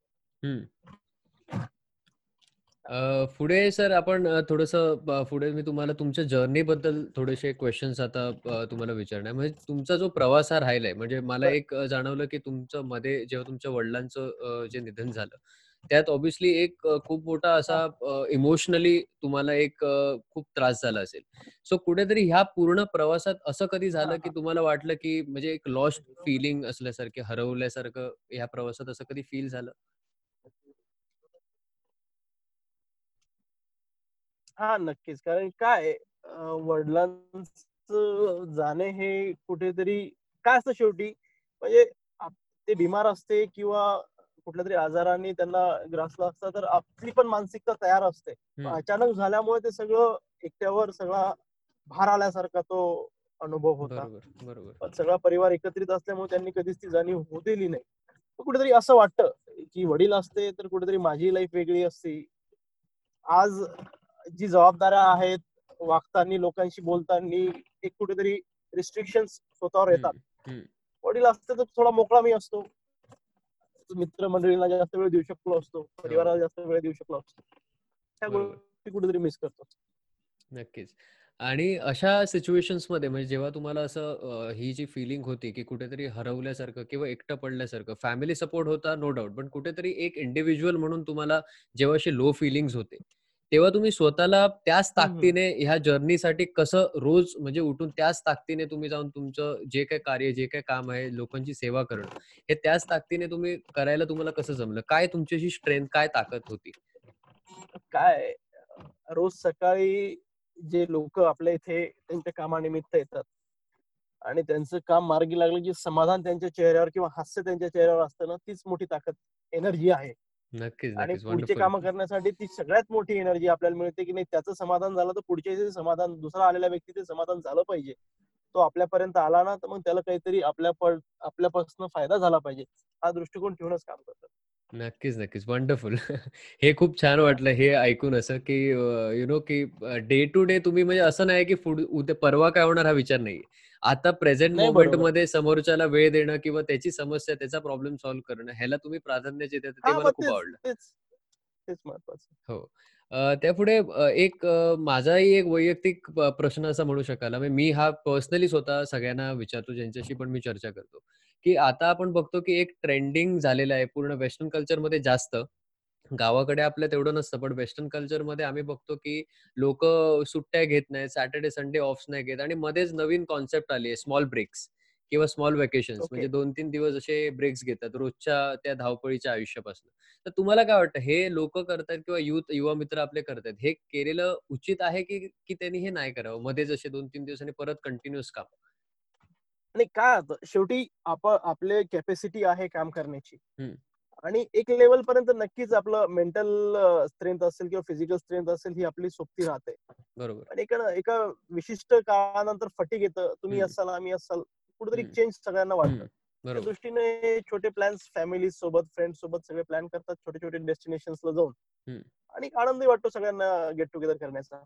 पुढे सर आपण थोडंसं पुढे मी तुम्हाला तुमच्या जर्नी बद्दल थोडेसे क्वेश्चन्स आता तुम्हाला विचारणार. म्हणजे तुमचा जो प्रवास हा राहिलाय म्हणजे मला. एक जाणवलं की तुमचं मध्ये जेव्हा तुमच्या वडिलांचं जे निधन झालं त्यात ऑब्विसली एक खूप मोठा असा इमोशनली तुम्हाला एक खूप त्रास झाला असेल. सो कुठेतरी ह्या पूर्ण प्रवासात असं कधी झालं की. तुम्हाला वाटलं की म्हणजे एक लॉस्ट फिलिंग असल्यासारखे हरवल्यासारखं ह्या प्रवासात असं कधी फील झालं? हा नक्कीच. कारण काय वडिलांचं जाणे हे कुठेतरी काय असतं शेवटी? म्हणजे ते बिमार असते किंवा कुठल्या तरी आजाराने त्यांना ग्रासला असतं तर आपली पण मानसिकता तयार असते. अचानक झाल्यामुळे ते सगळं एकट्यावर सगळा भार आल्यासारखा तो अनुभव होता. बरोबर सगळा परिवार एकत्रित असल्यामुळे त्यांनी कधीच ती जाणीव होऊ दिली नाही. तर कुठेतरी असं वाटतं की वडील असते तर कुठेतरी माझी लाईफ वेगळी असती. आज जी जबाबदाऱ्या आहेत वागताना लोकांशी बोलताना एक कुठेतरी रिस्ट्रिक्शन स्वतःवर येतात. वडील असते तर थोडा मोकळा मी असतो. मित्रमंडळींना जास्त वेळ देऊ शकलो असतो परिवाराला जास्त वेळ देऊ शकलो असतो. त्या. गोष्टी कुठेतरी मिस करतो. नक्कीच. आणि अशा सिच्युएशन्समध्ये म्हणजे जेव्हा तुम्हाला असं ही जी फिलिंग होती की कुठेतरी हरवल्यासारखं किंवा एकटं पडल्यासारखं फॅमिली सपोर्ट होता नो डाऊट पण कुठेतरी एक इंडिव्हिज्युअल म्हणून तुम्हाला जेव्हा लो फिलिंग्स होते तेव्हा तुम्ही स्वतःला त्याच. ताकदीने ह्या जर्नीसाठी कसं रोज म्हणजे उठून त्याच ताकदीने तुम्ही जाऊन तुमचं जे काही कार्य जे काही काम आहे लोकांची सेवा करणं हे त्याच ताकदीने तुम्ही करायला तुम्हाला कसं जमलं? काय तुमच्याशी स्ट्रेंथ काय ताकद होती? काय रोज सकाळी जे लोक आपल्या इथे त्यांच्या कामानिमित्त येतात आणि त्यांचं काम मार्गी लागलं की समाधान त्यांच्या चेहऱ्यावर किंवा हास्य त्यांच्या चेहऱ्यावर असतं ना तीच मोठी ताकद एनर्जी आहे. नक्कीच आणि नक्कीच. पुढचे वंडरफुल कामं करण्यासाठी ती सगळ्यात मोठी एनर्जी आपल्याला मिळते की नाही त्याचं समाधान झालं तर पुढच्या समाधान दुसरा आलेल्या व्यक्तीचे समाधान झालं पाहिजे. तो आपल्यापर्यंत आला ना तर मग त्याला काहीतरी आपल्या आपल्यापासून फायदा झाला पाहिजे. हा दृष्टिकोन ठेवूनच काम करतात. नक्कीच नक्कीच. वंडरफुल हे खूप छान वाटलं हे ऐकून असं की यु नो की डे टू डे तुम्ही म्हणजे असं नाही की पुढ उद्या परवा काय होणार हा विचार नाही आता प्रेझेंट मोमेंट. मध्ये समोरच्याला वेळ देणं किंवा त्याची समस्या त्याचा प्रॉब्लेम सॉल्व्ह करणं ह्याला तुम्ही प्राधान्य देता ते हा मला खूप आवडलं. तेच तेच महत्वाचं हो. त्यापुढे एक माझाही एक वैयक्तिक प्रश्न असा म्हणू शकाल. म्हणजे मी हा पर्सनली स्वतः सगळ्यांना विचारतो ज्यांच्याशी पण मी चर्चा करतो की आता आपण बघतो की एक ट्रेंडिंग झालेलं आहे पूर्ण वेस्टर्न कल्चरमध्ये जास्त. गावाकडे आपल्या तेवढं नसतं. पण वेस्टर्न कल्चरमध्ये आम्ही बघतो की लोक सुट्ट्या घेत नाहीत सॅटर्डे संडे ऑफ नाही घेत आणि मध्येच नवीन कॉन्सेप्ट आली आहे स्मॉल ब्रेक्स किंवा स्मॉल Okay. म्हणजे दोन तीन दिवस असे ब्रेक्स घेतात रोजच्या त्या धावपळीच्या आयुष्यापासून. तर तुम्हाला काय वाटतं हे लोक करतात किंवा युथ युवा मित्र आपले करतात हे केलेलं उचित आहे की की त्यांनी हे नाही करावं? मध्येच असे दोन तीन दिवसांनी परत कंटिन्युअस काम? नाही काय होतं शेवटी आपले कॅपॅसिटी आहे काम करण्याची. आणि एक लेवल पर्यंत नक्कीच आपलं मेंटल स्ट्रेंथ असेल किंवा फिजिकल स्ट्रेंथ असेल ही आपली सोबती राहते बरोबर आणि एका एका विशिष्ट काळानंतर फटीक येतं तुम्ही. असाल आम्ही असाल कुठेतरी. चेंज सगळ्यांना वाटतं. त्या दृष्टीने छोटे प्लॅन्स फॅमिली सोबत फ्रेंड सोबत सगळे प्लॅन करतात छोटे छोटे डेस्टिनेशन्सला जाऊन. आणि आनंदही वाटतो सगळ्यांना गेट टुगेदर करण्याचा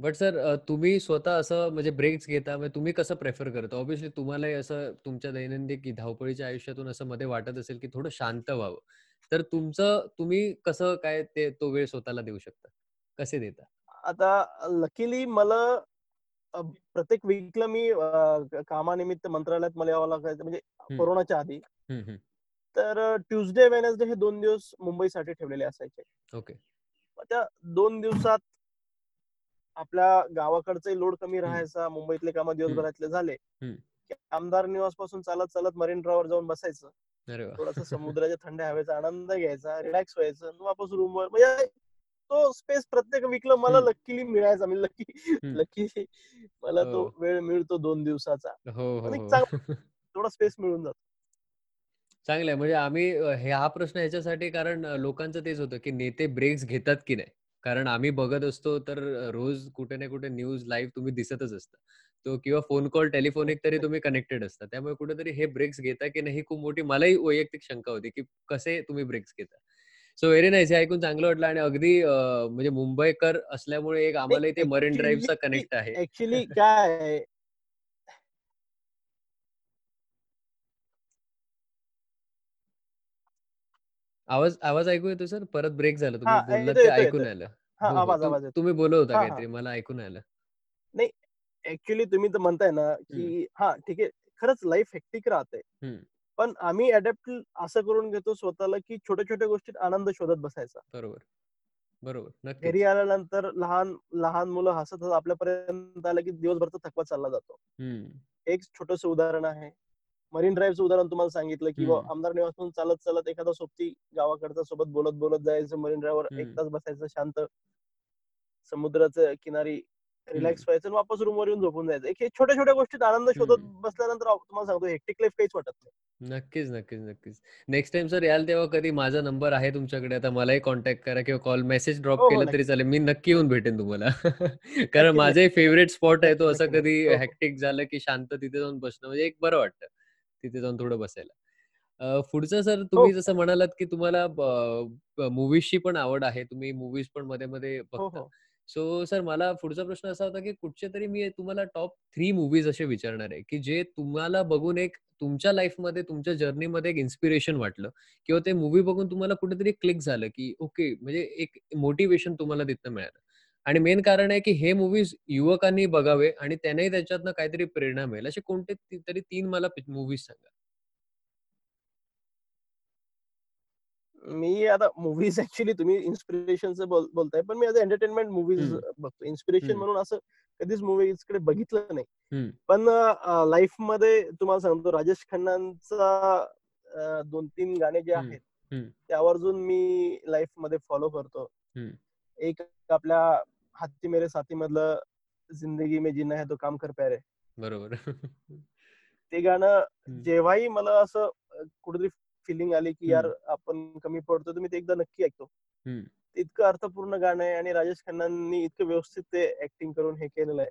बट सर तुम्ही स्वतः असं म्हणजे ब्रेक्स घेता म्हणजे तुम्ही कसं प्रेफर करता? ऑब्विसली तुम्हालाही असं तुमच्या दैनंदिन की धावपळीच्या आयुष्यातून असं मध्ये वाटत असेल की थोडं शांत व्हावं. तर तुमचं तुम्ही कसं काय ते तो वेळ स्वतःला देऊ शकता? कसे देता? आता लकीली मला प्रत्येक वीकला मी कामानिमित्त मंत्रालयात मला यावं लागायचं म्हणजे कोरोनाच्या आधी. तर ट्युजडे वेनसडे हे दोन दिवस मुंबईसाठी ठेवलेले असायचे. ओके. त्या दोन दिवसात आपल्या गावाकडचे लोड कमी राहायचा मुंबईतले काम दिवसभरातले झाले. आमदार निवासपासून चालत चालत मरीन ड्रायव्हर जाऊन बसायचं. थोडासा समुद्राच्या थंड हवेचा आनंद घ्यायचा रिलॅक्स व्हायचं वापस रूमवर म्हणजे तो स्पेस प्रत्येक वीकला मला. लकीली मिळायचा. मी लकी. लकी मला तो हो. वेळ मिळतो दोन दिवसाचा. हो हो हो. थोडा स्पेस मिळून जातो. चांगलं आहे म्हणजे आम्ही हे प्रश्न ह्याच्यासाठी कारण लोकांचं तेच होतं की नेते ब्रेक्स घेतात की नाही? कारण आम्ही बघत असतो तर रोज कुठे ना कुठे न्यूज लाईव्ह तुम्ही दिसतच असता. तो किंवा फोन कॉल टेलिफोनिक तरी तुम्ही कनेक्टेड असता. त्यामुळे कुठेतरी हे ब्रेक्स घेता की नाही ही खूप मोठी मलाही वैयक्तिक शंका होती की कसे तुम्ही ब्रेक्स घेता? So very nice. हे ऐकून चांगलं वाटलं आणि अगदी म्हणजे मुंबईकर असल्यामुळे एक आम्हाला इथे मरीन ड्राईव्हचा कनेक्ट आहे. ऍक्च्युली काय आवाज आवाज ऐकू येतो सर परत ब्रेक झाला तुम्ही हा, बोललात ते ऐकून. आलं हा हो, हो. आवाज तुम- आवाज येतो तुम्ही बोलत होता हा, हा. काहीतरी मला ऐकून आलं ऍक्च्युली तुम्ही तर म्हणताय ना की हा ठीक आहे खरंच लाईफ हेक्टिक राहते हम्म. पण आम्ही अडॅप्ट असं करून घेतो स्वतःला की छोट्या छोट्या गोष्टीत आनंद शोधत बसायचा बरोबर बरोबर घरी नक्कीच आल्यानंतर लहान लहान मुलं हसत हसत आपल्यापर्यंत आलं की दिवसभरचा थकवा चालला जातो हम्म. एक छोटस उदाहरण आहे मरीन ड्राईव्हचं उदाहरण तुम्हाला सांगितलं की. आमदार निवासून चालत चालत एखादा सोबती गावाकडचा सोबत बोलत बोलत जायचं मरीन ड्राईव्हर एक. तास बसायचं शांत समुद्राच्या किनारी रिलॅक्स व्हायचं वापस रूमवर येऊन झोपून जायचं एक छोट्या छोट्या गोष्टीत आनंद शोधत. बसल्यानंतर तुम्हाला सांगतो हेक्टिक लाईफ काहीच वाटत नाही नक्कीच नक्कीच नक्कीच नेक्स्ट टाइम सर याल तेव्हा कधी माझा नंबर आहे तुमच्याकडे आता मलाही कॉन्टॅक्ट करा किंवा कॉल मेसेज ड्रॉप केलं. तरी चालेल मी नक्की येऊन भेटेन तुम्हाला कारण माझाही. फेवरेट स्पॉट आहे तो असं कधी नक्की. हो, हो. हॅक्टिक झालं की शांत तिथे जाऊन बसणं म्हणजे एक बरं वाटतं तिथे जाऊन थोडं बसायला. पुढचं सर तुम्ही हो. जसं म्हणालात की तुम्हाला मूवीजची पण आवड आहे. तुम्ही मूवीज पण मध्ये मध्ये हो. बघता. हो सो सर मला पुढचा प्रश्न असा होता की कुठचे तरी मी तुम्हाला टॉप थ्री मूवीज असे विचारणार आहे की जे तुम्हाला बघून एक तुमच्या लाईफमध्ये तुमच्या जर्नीमध्ये एक इन्स्पिरेशन वाटलं. किंवा ते मूवी बघून तुम्हाला कुठेतरी क्लिक झालं की ओके म्हणजे एक मोटिवेशन तुम्हाला तिथनं मिळालं. आणि मेन कारण आहे की हे मूवीज युवकांनी बघावे आणि त्यांनाही त्याच्यातनं काहीतरी प्रेरणा मिळेल असे कोणते तरी तीन मला मूवीज सांगा मी आता मूवीज ऍक्च्युली तुम्ही इन्स्पिरेशनचं बोल बोलताय पण मी आज एंटरटेनमेंट मूवीज. बघतो इन्स्पिरेशन. म्हणून असं कधीच मूवीजकडे बघितलं नाही. पण लाईफमध्ये तुम्हाला सांगतो राजेश खन्नांचा दोन तीन गाणे जे. आहेत. ते आवर्जून मी लाईफमध्ये फॉलो करतो. एक आपल्या हाती मेरे साथी मधलं जिंदगी में जीना है तो काम कर प्यारे. बरोबर. ते गाणं. जेव्हाही मला असं कुठेतरी फिलिंग आली की यार आपण कमी पडतो तर मी ते एकदा नक्की ऐकतो. इतकं अर्थपूर्ण गाणं आहे आणि राजेश खन्नांनी इतकं व्यवस्थित ते ऍक्टिंग करून हे केलेलं आहे.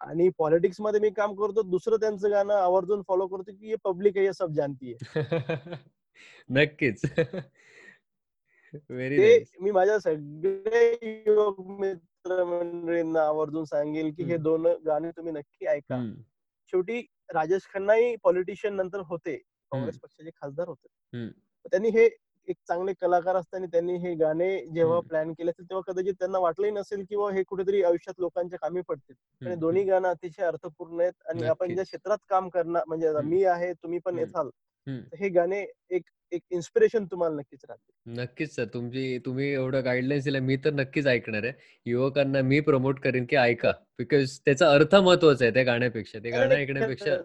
आणि पॉलिटिक्समध्ये मी काम करतो दुसरं त्यांचं गाणं आवर्जून फॉलो करतो की ये पब्लिक है ये सब जानती है नक्कीच. व्हेरी ते मी माझ्या सगळे युवक मित्र मंडळींना आवर्जून सांगेल की हे. दोन गाणे तुम्ही नक्की ऐका. शेवटी राजेश खन्नाही पॉलिटिशियन नंतर होते. काँग्रेस पक्षाचे खासदार होते. त्यांनी हे एक चांगले कलाकार असताना त्यांनी हे गाणे जेव्हा. प्लॅन केले असेल तेव्हा कदाचित त्यांना वाटलंही नसेल किंवा हे कुठेतरी आयुष्यात लोकांच्या कामी पडतील. आणि दोन्ही गाणं अतिशय अर्थपूर्ण आहेत आणि आपण ज्या. क्षेत्रात काम करणार म्हणजे. मी आहे तुम्ही पण. तर हे गाणे एक एक इन्स्पिरेशन तुम्हाला नक्कीच राहते. नक्कीच सर. तुमची तुम्ही एवढं गाईडलाईन्स दिल्या मी तर नक्कीच ऐकणार आहे. युवकांना मी प्रमोट करेन की ऐका. बिकॉज त्याचा अर्थ महत्त्वाचा आहे त्या गाण्यापेक्षा. ते गाणं ऐकण्यापेक्षा.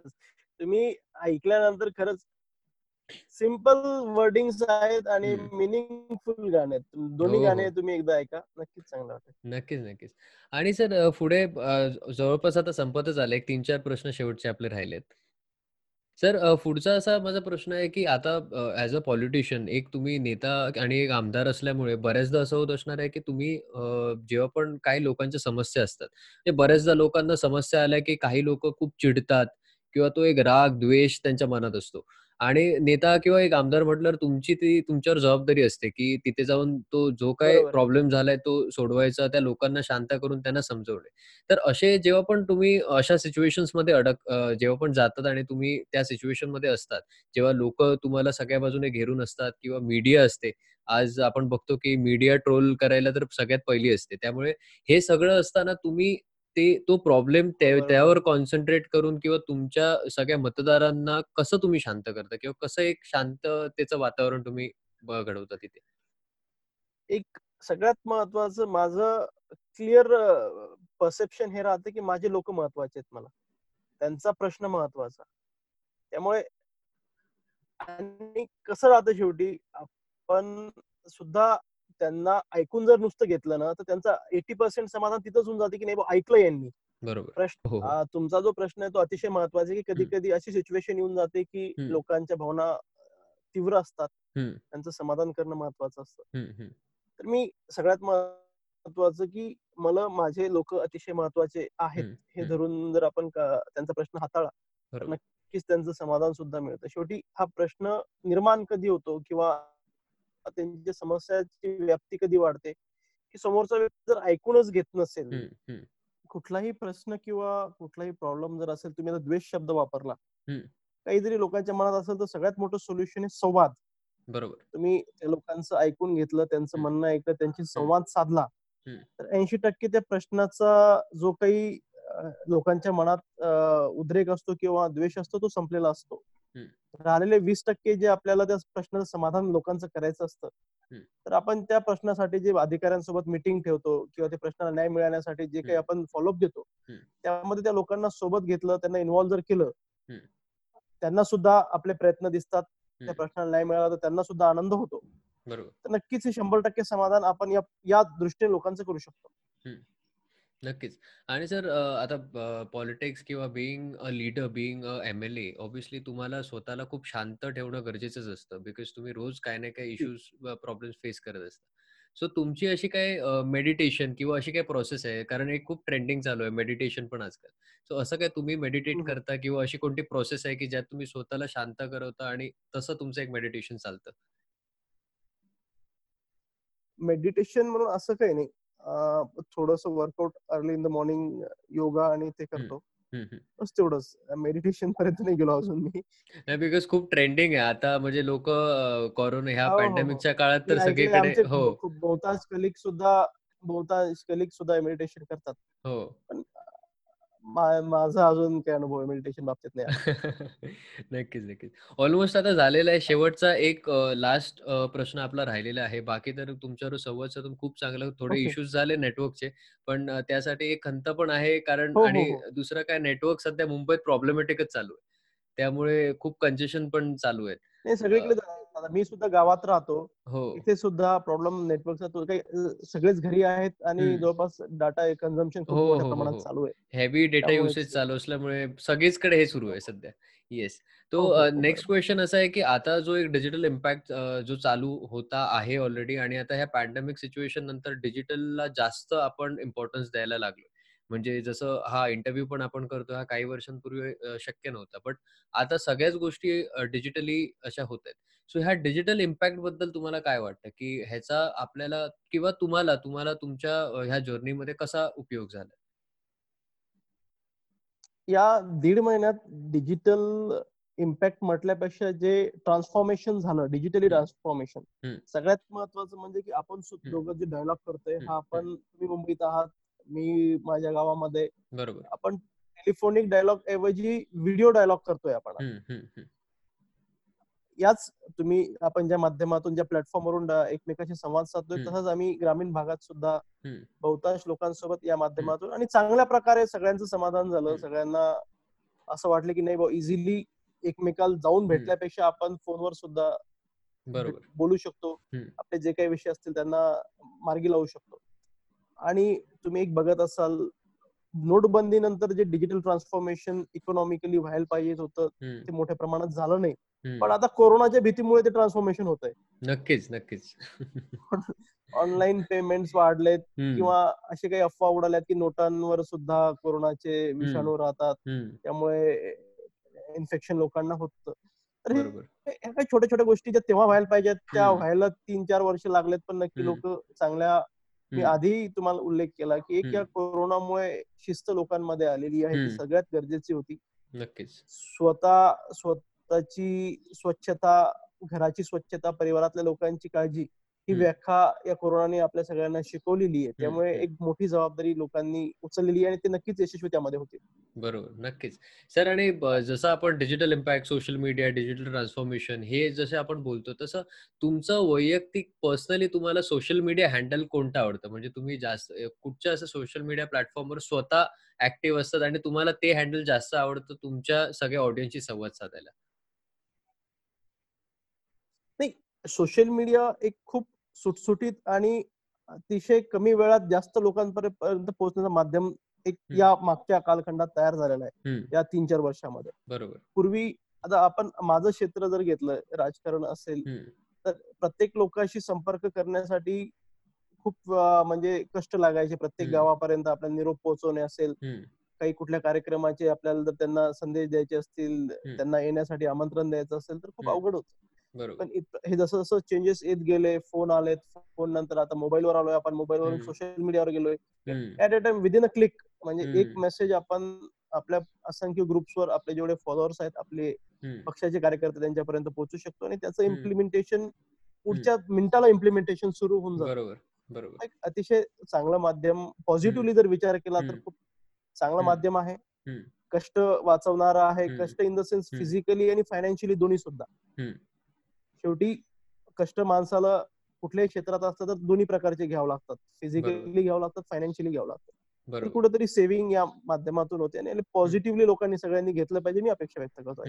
तुम्ही ऐकल्यानंतर खरंच सिंपल वर्डिंग्स आहेत आणि. मिनिंगफुल गाणे दोन्ही हो, गाणे हो. तुम्ही एकदा ऐका. नक्कीच चांगलं वाटेल. नक्कीच नक्कीच. आणि सर पुढे जवळपास आता संपतच आलं. तीन चार प्रश्न शेवटचे आपले राहिलेत. सर अ, पुढचा असा माझा प्रश्न आहे की आता ॲज अ पॉलिटिशियन एक तुम्ही नेता आणि एक आमदार असल्यामुळे बऱ्याचदा असं होत असणार आहे की तुम्ही अ, जेव्हा पण काही लोकांच्या समस्या असतात ते बऱ्याचदा लोकांना समस्या आल्या की काही लोक खूप चिडतात किंवा तो एक राग द्वेष त्यांच्या मनात असतो. आणि नेता किंवा एक आमदार म्हटल्यावर तुमची ती तुमच्यावर जबाबदारी असते की तिथे जाऊन तो जो काय. प्रॉब्लेम झालाय तो सोडवायचा त्या लोकांना शांत करून त्यांना समजवणे तर असे जेव्हा पण तुम्ही अशा सिच्युएशन्समध्ये अडक जेव्हा पण जातात आणि तुम्ही त्या सिच्युएशनमध्ये असतात जेव्हा लोक तुम्हाला सगळ्या बाजूने घेरून असतात किंवा मीडिया असते आज आपण बघतो की मीडिया ट्रोल करायला तर सगळ्यात पहिली असते त्यामुळे हे सगळं असताना तुम्ही ते तो प्रॉब्लेम. त्यावर कॉन्सन्ट्रेट करून किंवा तुमच्या सगळ्या मतदारांना कसं तुम्ही शांत करता? किंवा कसं एक शांततेचं वातावरण तुम्ही घडवता तिथे? एक सगळ्यात महत्वाचं माझं क्लिअर परसेप्शन हे राहतं की माझे लोक महत्त्वाचे आहेत मला. त्यांचा प्रश्न महत्त्वाचा त्यामुळे आणि कसं राहतं शेवटी? आपण सुद्धा त्यांना ऐकून जर नुसतं घेतलं ना तर त्यांचा एटी पर्सेंट समाधान तिथंच होऊन जाते की नाही ऐकलं यांनी बरोबर प्रश्न हो हो तुमचा जो प्रश्न आहे तो अतिशय महत्त्वाचा आहे की कधी कधी अशी सिच्युएशन येऊन जाते की. लोकांच्या भावना तीव्र असतात. त्यांचं समाधान करणं महत्वाचं असतं. तर मी सगळ्यात महत्वाचं की मला माझे लोक अतिशय महत्त्वाचे आहेत हे. धरून जर आपण त्यांचा प्रश्न हाताळला बरोबर नक्कीच त्यांचं समाधान सुद्धा मिळतं शेवटी हा प्रश्न निर्माण कधी होतो किंवा त्यांच्या समस्याची व्याप्ती कधी वाढते की समोरचा व्यक्ती जर ऐकूनच घेत नसेल. कुठलाही प्रश्न किंवा कुठलाही प्रॉब्लेम जर असेल तुम्ही आता द्वेष शब्द वापरला हम्म. काही जरी लोकांच्या मनात असेल तर सगळ्यात मोठं सोल्युशन आहे संवाद बरोबर तुम्ही त्या लोकांचं ऐकून घेतलं त्यांचं. म्हणणं ऐकलं त्यांची संवाद साधला. तर ऐंशी टक्के त्या प्रश्नाचा जो काही लोकांच्या मनात उद्रेक असतो किंवा द्वेष असतो तो संपलेला असतो. राहिलेले वीस टक्के जे आपल्याला त्या प्रश्नाचं समाधान लोकांचं करायचं असतं. तर आपण त्या प्रश्नासाठी जे अधिकाऱ्यांसोबत मिटिंग ठेवतो किंवा त्या प्रश्नाला न्याय मिळण्यासाठी जे काही. आपण फॉलोअप देतो. त्यामध्ये त्या लोकांना सोबत घेतलं त्यांना इन्व्हॉल्व जर केलं. त्यांना सुद्धा आपले प्रयत्न दिसतात त्या. प्रश्नाला न्याय मिळाला तर त्यांना सुद्धा आनंद होतो तर नक्कीच हे शंभर टक्के समाधान आपण या दृष्टीने लोकांचं करू शकतो नक्कीच. आणि सर आता पॉलिटिक्स किंवा being a leader being a M L A obviously तुम्हाला स्वतःला खूप शांत ठेवणं गरजेचंच असतं. बिकॉज तुम्ही रोज काय ना काय इश्यूज प्रॉब्लेम्स फेस करत असता. सो तुमची अशी काय मेडिटेशन किंवा अशी काय प्रोसेस आहे? कारण एक खूप ट्रेंडिंग चालू आहे मेडिटेशन पण आजकाल. सो असं काय तुम्ही मेडिटेट हम्म. करता किंवा अशी कोणती प्रोसेस आहे की ज्यात तुम्ही स्वतःला शांत करवता आणि तसं तुमचं एक मेडिटेशन चालतं? मेडिटेशन म्हणून असं काही नाही. थोडस workout early in the morning yoga आणि ते करतो. बस तेवढंच. मेडिटेशन पर्यंत नाही गेलो अजून मी. नाही बिकॉज खूप ट्रेंडिंग आहे. आता म्हणजे लोक कोरोना ह्या हो, हो, हो. पॅन्डेमिकच्या काळात तर सगळीकडे हो. खूप बहुतांश कलिक सुद्धा बहुतांश कलिक सुद्धा मेडिटेशन करतात. हो. पण माझा अजून काय अनुभव मेडिटेशन बाबतीत नाही. नक्कीच नक्कीच. ऑलमोस्ट आता झालेला आहे. शेवटचा एक लास्ट प्रश्न आपला राहिलेला आहे. बाकी तर तुमच्यावर संवाद साधून खूप चांगलं थोडे. इश्यूज झाले नेटवर्कचे पण त्यासाठी एक खंत पण आहे. कारण हो, हो, आणि हो. दुसरं काय नेटवर्क सध्या मुंबईत प्रॉब्लेमॅटिकच चालू आहे. त्यामुळे खूप कंजेशन पण चालू आहे सगळीकडे मी सुद्धा गावात राहतो हो इथे सुद्धा प्रॉब्लेम नेटवर्कचा तो काही सगळेच घरी आहेत आणि. जवळपास डाटा खूप हो, मोठ्या हो, प्रमाणात. चालू आहे हेवी डेटा युसेज. चालू असल्यामुळे सगळीचकडे हे सुरू आहे सध्या येस तो नेक्स्ट. क्वेश्चन असा आहे की आता जो एक डिजिटल इम्पॅक्ट जो चालू होता आहे ऑलरेडी आणि आता ह्या पॅन्डेमिक सिच्युएशन नंतर डिजिटलला जास्त आपण इम्पॉर्टन्स द्यायला लागलो म्हणजे जसं हा इंटरव्ह्यू पण आपण करतो हा काही वर्षांपूर्वी शक्य नव्हता बट आता सगळ्याच गोष्टी डिजिटली अशा होत आहेत सो ह्या डिजिटल इम्पॅक्टबद्दल तुम्हाला काय वाटतं की ह्याचा आपल्याला किंवा तुम्हाला तुम्हाला तुमच्या ह्या जर्नीमध्ये कसा उपयोग झाला या दीड महिन्यात डिजिटल इम्पॅक्ट म्हटल्यापेक्षा जे ट्रान्सफॉर्मेशन झालं डिजिटली. ट्रान्सफॉर्मेशन. सगळ्यात महत्वाचं म्हणजे की आपण. दोघं जे डायलॉग करतोय. हा आपण तुम्ही मुंबईत आहात मी माझ्या गावामध्ये बरोबर आपण टेलिफोनिक डायलॉग ऐवजी व्हिडिओ डायलॉग करतोय आपण. याच तुम्ही आपण ज्या माध्यमातून ज्या प्लॅटफॉर्मवरून एकमेकांशी संवाद साधतोय. तसंच आम्ही ग्रामीण भागात सुद्धा. बहुतांश लोकांसोबत या माध्यमातून आणि चांगल्या प्रकारे सगळ्यांचं समाधान झालं. सगळ्यांना असं वाटलं की नाही इझिली एकमेकाला जाऊन भेटल्यापेक्षा आपण फोनवर सुद्धा बरोबर बोलू शकतो. आपले जे काही विषय असतील त्यांना मार्गी लावू शकतो आणि तुम्ही एक बघत असाल नोटबंदी नंतर जे डिजिटल ट्रान्सफॉर्मेशन इकॉनॉमिकली व्हायला पाहिजे होतं ते मोठ्या प्रमाणात झालं नाही. पण आता कोरोनाच्या भीतीमुळे ते ट्रान्सफॉर्मेशन होत आहे नक्कीच नक्कीच. ऑनलाईन पेमेंट्स वाढलेत किंवा असे काही अफवा उडाल्यात की नोटांवर सुद्धा कोरोनाचे विषाणू राहतात. त्यामुळे इन्फेक्शन लोकांना होतं. तर बरोबर. ह्या काही छोट्या छोट्या गोष्टी ज्या तेव्हा व्हायला पाहिजेत त्या. व्हायला तीन चार वर्ष लागलेत पण नक्की. लोक चांगल्या मी आधी तुम्हाला उल्लेख केला की एक या. कोरोनामुळे शिस्त लोकांमध्ये आलेली आहे. सगळ्यात गरजेची होती. नक्कीच. स्वतः स्वतःची स्वच्छता घराची स्वच्छता परिवारातल्या लोकांची काळजी ही. व्याख्या या कोरोनाने आपल्या सगळ्यांना शिकवलेली आहे. त्यामुळे. एक मोठी जबाबदारी लोकांनी उचललेली आहे आणि ते नक्कीच यशस्वी त्यामध्ये होते बरोबर नक्कीच. सर आणि जसं आपण digital impact social media digital transformation हे जसे आपण बोलतो तसं तुमचं वैयक्तिक पर्सनली तुम्हाला सोशल मीडिया हँडल कोणतं आवडतं? म्हणजे तुम्ही जास्त कुठच्या असं सोशल मीडिया प्लॅटफॉर्मवर स्वतः ऍक्टिव्ह असतात आणि तुम्हाला ते हँडल जास्त आवडतं तुमच्या सगळ्या ऑडियन्सशी संवाद साधायला? सोशल मीडिया एक खूप सुटसुटीत आणि अतिशय कमी वेळात जास्त लोकांपर्यंत पोहोचण्याचं माध्यम एक. या मागच्या कालखंडात तयार झालेला आहे या तीन चार वर्षामध्ये बरोबर पूर्वी आता आपण माझं क्षेत्र जर घेतलं राजकारण असेल तर प्रत्येक लोकांशी संपर्क करण्यासाठी खूप म्हणजे कष्ट लागायचे प्रत्येक. गावापर्यंत आपला निरोप पोहोचवणे असेल काही कुठल्या कार्यक्रमाचे आपल्याला जर त्यांना संदेश द्यायचे असतील. त्यांना येण्यासाठी आमंत्रण द्यायचं असेल तर खूप. अवघड होतं पण हे जसं जसं चेंजेस येत गेले फोन आलेत फोन नंतर आता मोबाईलवर आलोय आपण मोबाईलवरून हम्म. सोशल मीडियावर गेलोय at a time within a click म्हणजे एक. मेसेज आपण आपल्या असंख्य ग्रुप्सवर आपले जेवढे फॉलोअर्स आहेत आपले पक्षाचे कार्यकर्ते त्यांच्यापर्यंत पोहोचू शकतो आणि त्याचं. इम्प्लिमेंटेशन पुढच्या मिनिटाला इम्प्लिमेंटेशन सुरू होऊन जातं बरोबर बरोबर एक अतिशय चांगलं माध्यम पॉझिटिव्हली जर विचार केला तर. खूप चांगलं. माध्यम आहे. कष्ट वाचवणारं आहे. कष्ट इन द सेन्स. फिजिकली आणि फायनान्शियली दोन्ही सुद्धा. शेवटी कष्ट माणसाला कुठल्याही क्षेत्रात असतं तर दोन्ही प्रकारचे घ्यावं लागतात. फिजिकली घ्यावं लागतात फायनान्शियली घ्यावं लागतात. कुठेतरी सेव्हिंग या माध्यमातून होते आणि पॉझिटिव्हली लोकांनी सगळ्यांनी घेतलं पाहिजे मी अपेक्षा व्यक्त करतो.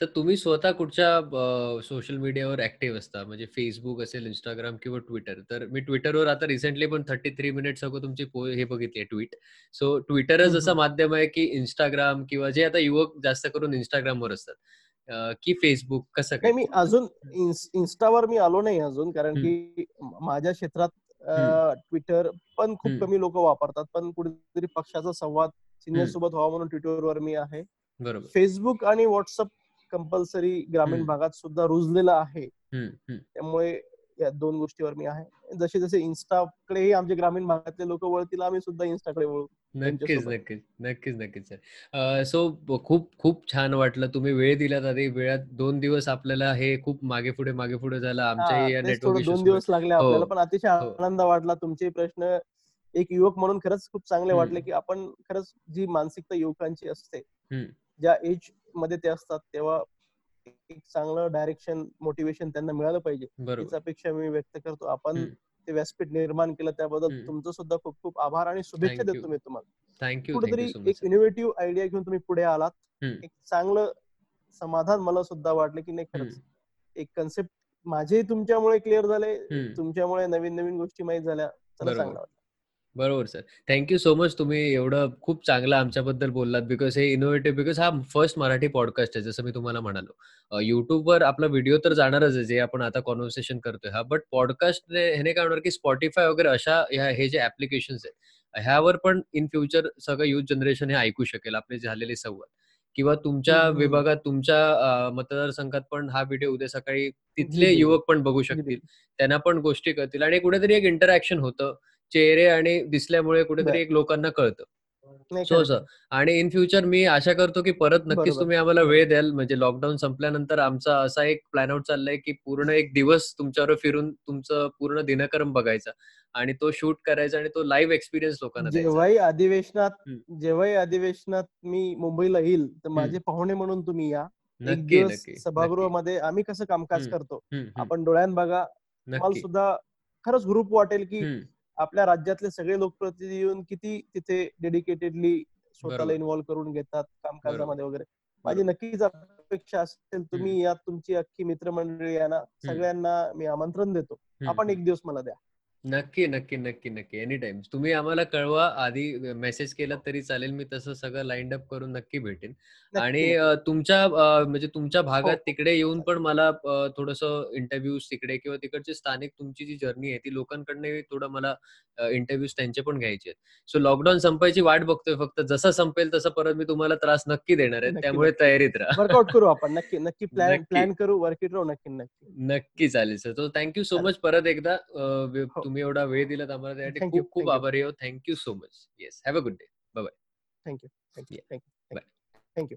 सर तुम्ही स्वतः कुठच्या सोशल मीडियावर ऍक्टिव्ह असता? म्हणजे फेसबुक असेल इंस्टाग्राम किंवा ट्विटर तर मी ट्विटरवर आता रिसेंटली पण थर्टी थ्री मिनिट्स अगो तुमची हे बघितली ट्विट सो ट्विटरच असं. माध्यम आहे की इंस्टाग्राम किंवा जे आता युवक जास्त करून इंस्टाग्रामवर असतात. की फेसबुक कसं काय मी अजून इन्स- इन्स्टावर मी आलो नाही अजून कारण की माझ्या क्षेत्रात. ट्विटर पण खूप. कमी लोक वापरतात पण कुठेतरी पक्षाचा संवाद सिनियर. सोबत व्हावा म्हणून ट्विटरवर मी आहे फेसबुक आणि व्हॉट्सअप कंपल्सरी ग्रामीण. भागात सुद्धा रुजलेलं आहे. त्यामुळे या दोन गोष्टीवर मी आहे जसे जसे इन्स्टाकडेही आमचे ग्रामीण भागातले लोक वळतील आम्ही सुद्धा इन्स्टाकडे वळू नक्कीच. नक्कीच नक्कीच नक्कीच सर सो खूप खूप छान वाटलं तुम्ही वेळ दिलात आधी वेळात दोन दिवस आपल्याला हे खूप मागे पुढे मागे पुढे झालं आमच्याही या तेच नेटवर्क दोन दिवस लागले आपल्याला हो, पण अतिशय हो. आनंद वाटला तुमचे प्रश्न एक युवक म्हणून खरंच खूप चांगले. वाटले की आपण खरंच जी मानसिकता युवकांची असते. ज्या एजमध्ये ते असतात तेव्हा एक चांगलं डायरेक्शन मोटिवेशन त्यांना मिळालं पाहिजे हीच अपेक्षा मी व्यक्त करतो आपण. ते व्यासपीठ निर्माण केलं त्याबद्दल. तुमचं सुद्धा खूप खूप आभार आणि शुभेच्छा देतो. मी तुम्हाला थँक्यू कुठेतरी एक इनोव्हेटिव्ह आयडिया घेऊन तुम्ही पुढे आलात. एक चांगलं समाधान मला सुद्धा वाटलं की नाही खरंच एक कन्सेप्ट माझे तुमच्यामुळे क्लिअर झाले. तुमच्यामुळे नवीन नवीन गोष्टी माहीत झाल्या चला. चांगलं वाटलं बरोबर सर. थँक्यू सो मच तुम्ही एवढं खूप चांगलं आमच्याबद्दल बोललात बिकॉज हे इनोव्हेटिव्ह बिकॉज हा फर्स्ट मराठी पॉडकास्ट आहे जसं मी तुम्हाला म्हणालो. युट्यूबवर आपला व्हिडिओ तर जाणारच आहे जे आपण आता कॉन्व्हर्सेशन करतोय हा. बट पॉडकास्ट ह्याने काय होणार की स्पॉटीफाय वगैरे अशा ह्या हे जे ऍप्लिकेशन्स आहेत ह्यावर पण इन फ्युचर सगळं युथ जनरेशन हे ऐकू शकेल आपले झालेले संवाद. किंवा तुमच्या. विभागात तुमच्या मतदारसंघात पण हा व्हिडिओ उद्या सकाळी तिथले. युवक पण बघू शकतील. त्यांना पण गोष्टी कळतील. आणि कुठेतरी एक इंटरॅक्शन होतं. चेहरे आणि दिसल्यामुळे कुठेतरी. एक लोकांना कळतं सो सर. आणि इन फ्युचर मी आशा करतो की परत नक्कीच. तुम्ही आम्हाला वेळ द्याल म्हणजे लॉकडाऊन संपल्यानंतर आमचा असा एक प्लॅन आउट चाललाय की पूर्ण एक दिवस तुमच्यावर फिरून तुमचं पूर्ण दिनक्रम बघायचा आणि तो शूट करायचा आणि तो लाईव्ह एक्सपिरियन्स लोकांना जेव्हाही अधिवेशनात. जेव्हाही अधिवेशनात मी मुंबईला येईल तर माझे पाहुणे म्हणून तुम्ही या नक्की. सभागृहामध्ये आम्ही कसं कामकाज. करतो. आपण डोळ्यान बघा सुद्धा खरंच ग्रुप वाटेल की. आपल्या राज्यातले सगळे लोकप्रतिनिधी येऊन किती तिथे डेडिकेटेडली स्वतःला बरोबर. इन्व्हॉल्व्ह करून घेतात कामकाजामध्ये वगैरे माझी. नक्कीच अपेक्षा असेल तुम्ही यात तुमची अख्खी मित्रमंडळी यांना सगळ्यांना मी आमंत्रण देतो आपण. एक दिवस मला द्या नक्की नक्की नक्की नक्की. एनी टाइम तुम्ही आम्हाला कळवा. आधी मेसेज केला तरी चालेल. मी तसं सगळं लाईन अप करून नक्की भेटेन. आणि तुमच्या म्हणजे तुमच्या भागात हो. तिकडे येऊन पण मला थोडस इंटरव्ह्यूज तिकडे किंवा तिकडचे स्थानिक तुमची जी जर्नी आहे ती लोकांकडनं थोडं मला इंटरव्ह्यूज त्यांचे पण घ्यायचे आहेत. सो लॉकडाऊन संपायची वाट बघतोय फक्त. जसं संपेल तसं परत मी तुम्हाला त्रास नक्की देणार आहे. त्यामुळे. तयारीत राहा. वर्कआउट करू आपण. नक्की नक्की प्लॅन. प्लॅन करू. वर्क इट राहू नक्की नक्की. नक्की चालेल सर थँक्यू सो. मच परत एकदा हो. तुम्ही एवढा वेळ दिलात आम्हाला त्यासाठी खूप खूप. आभारी आहोत. Thank you so much yes have a good day thank you thank you. Thank you Bye. Thank you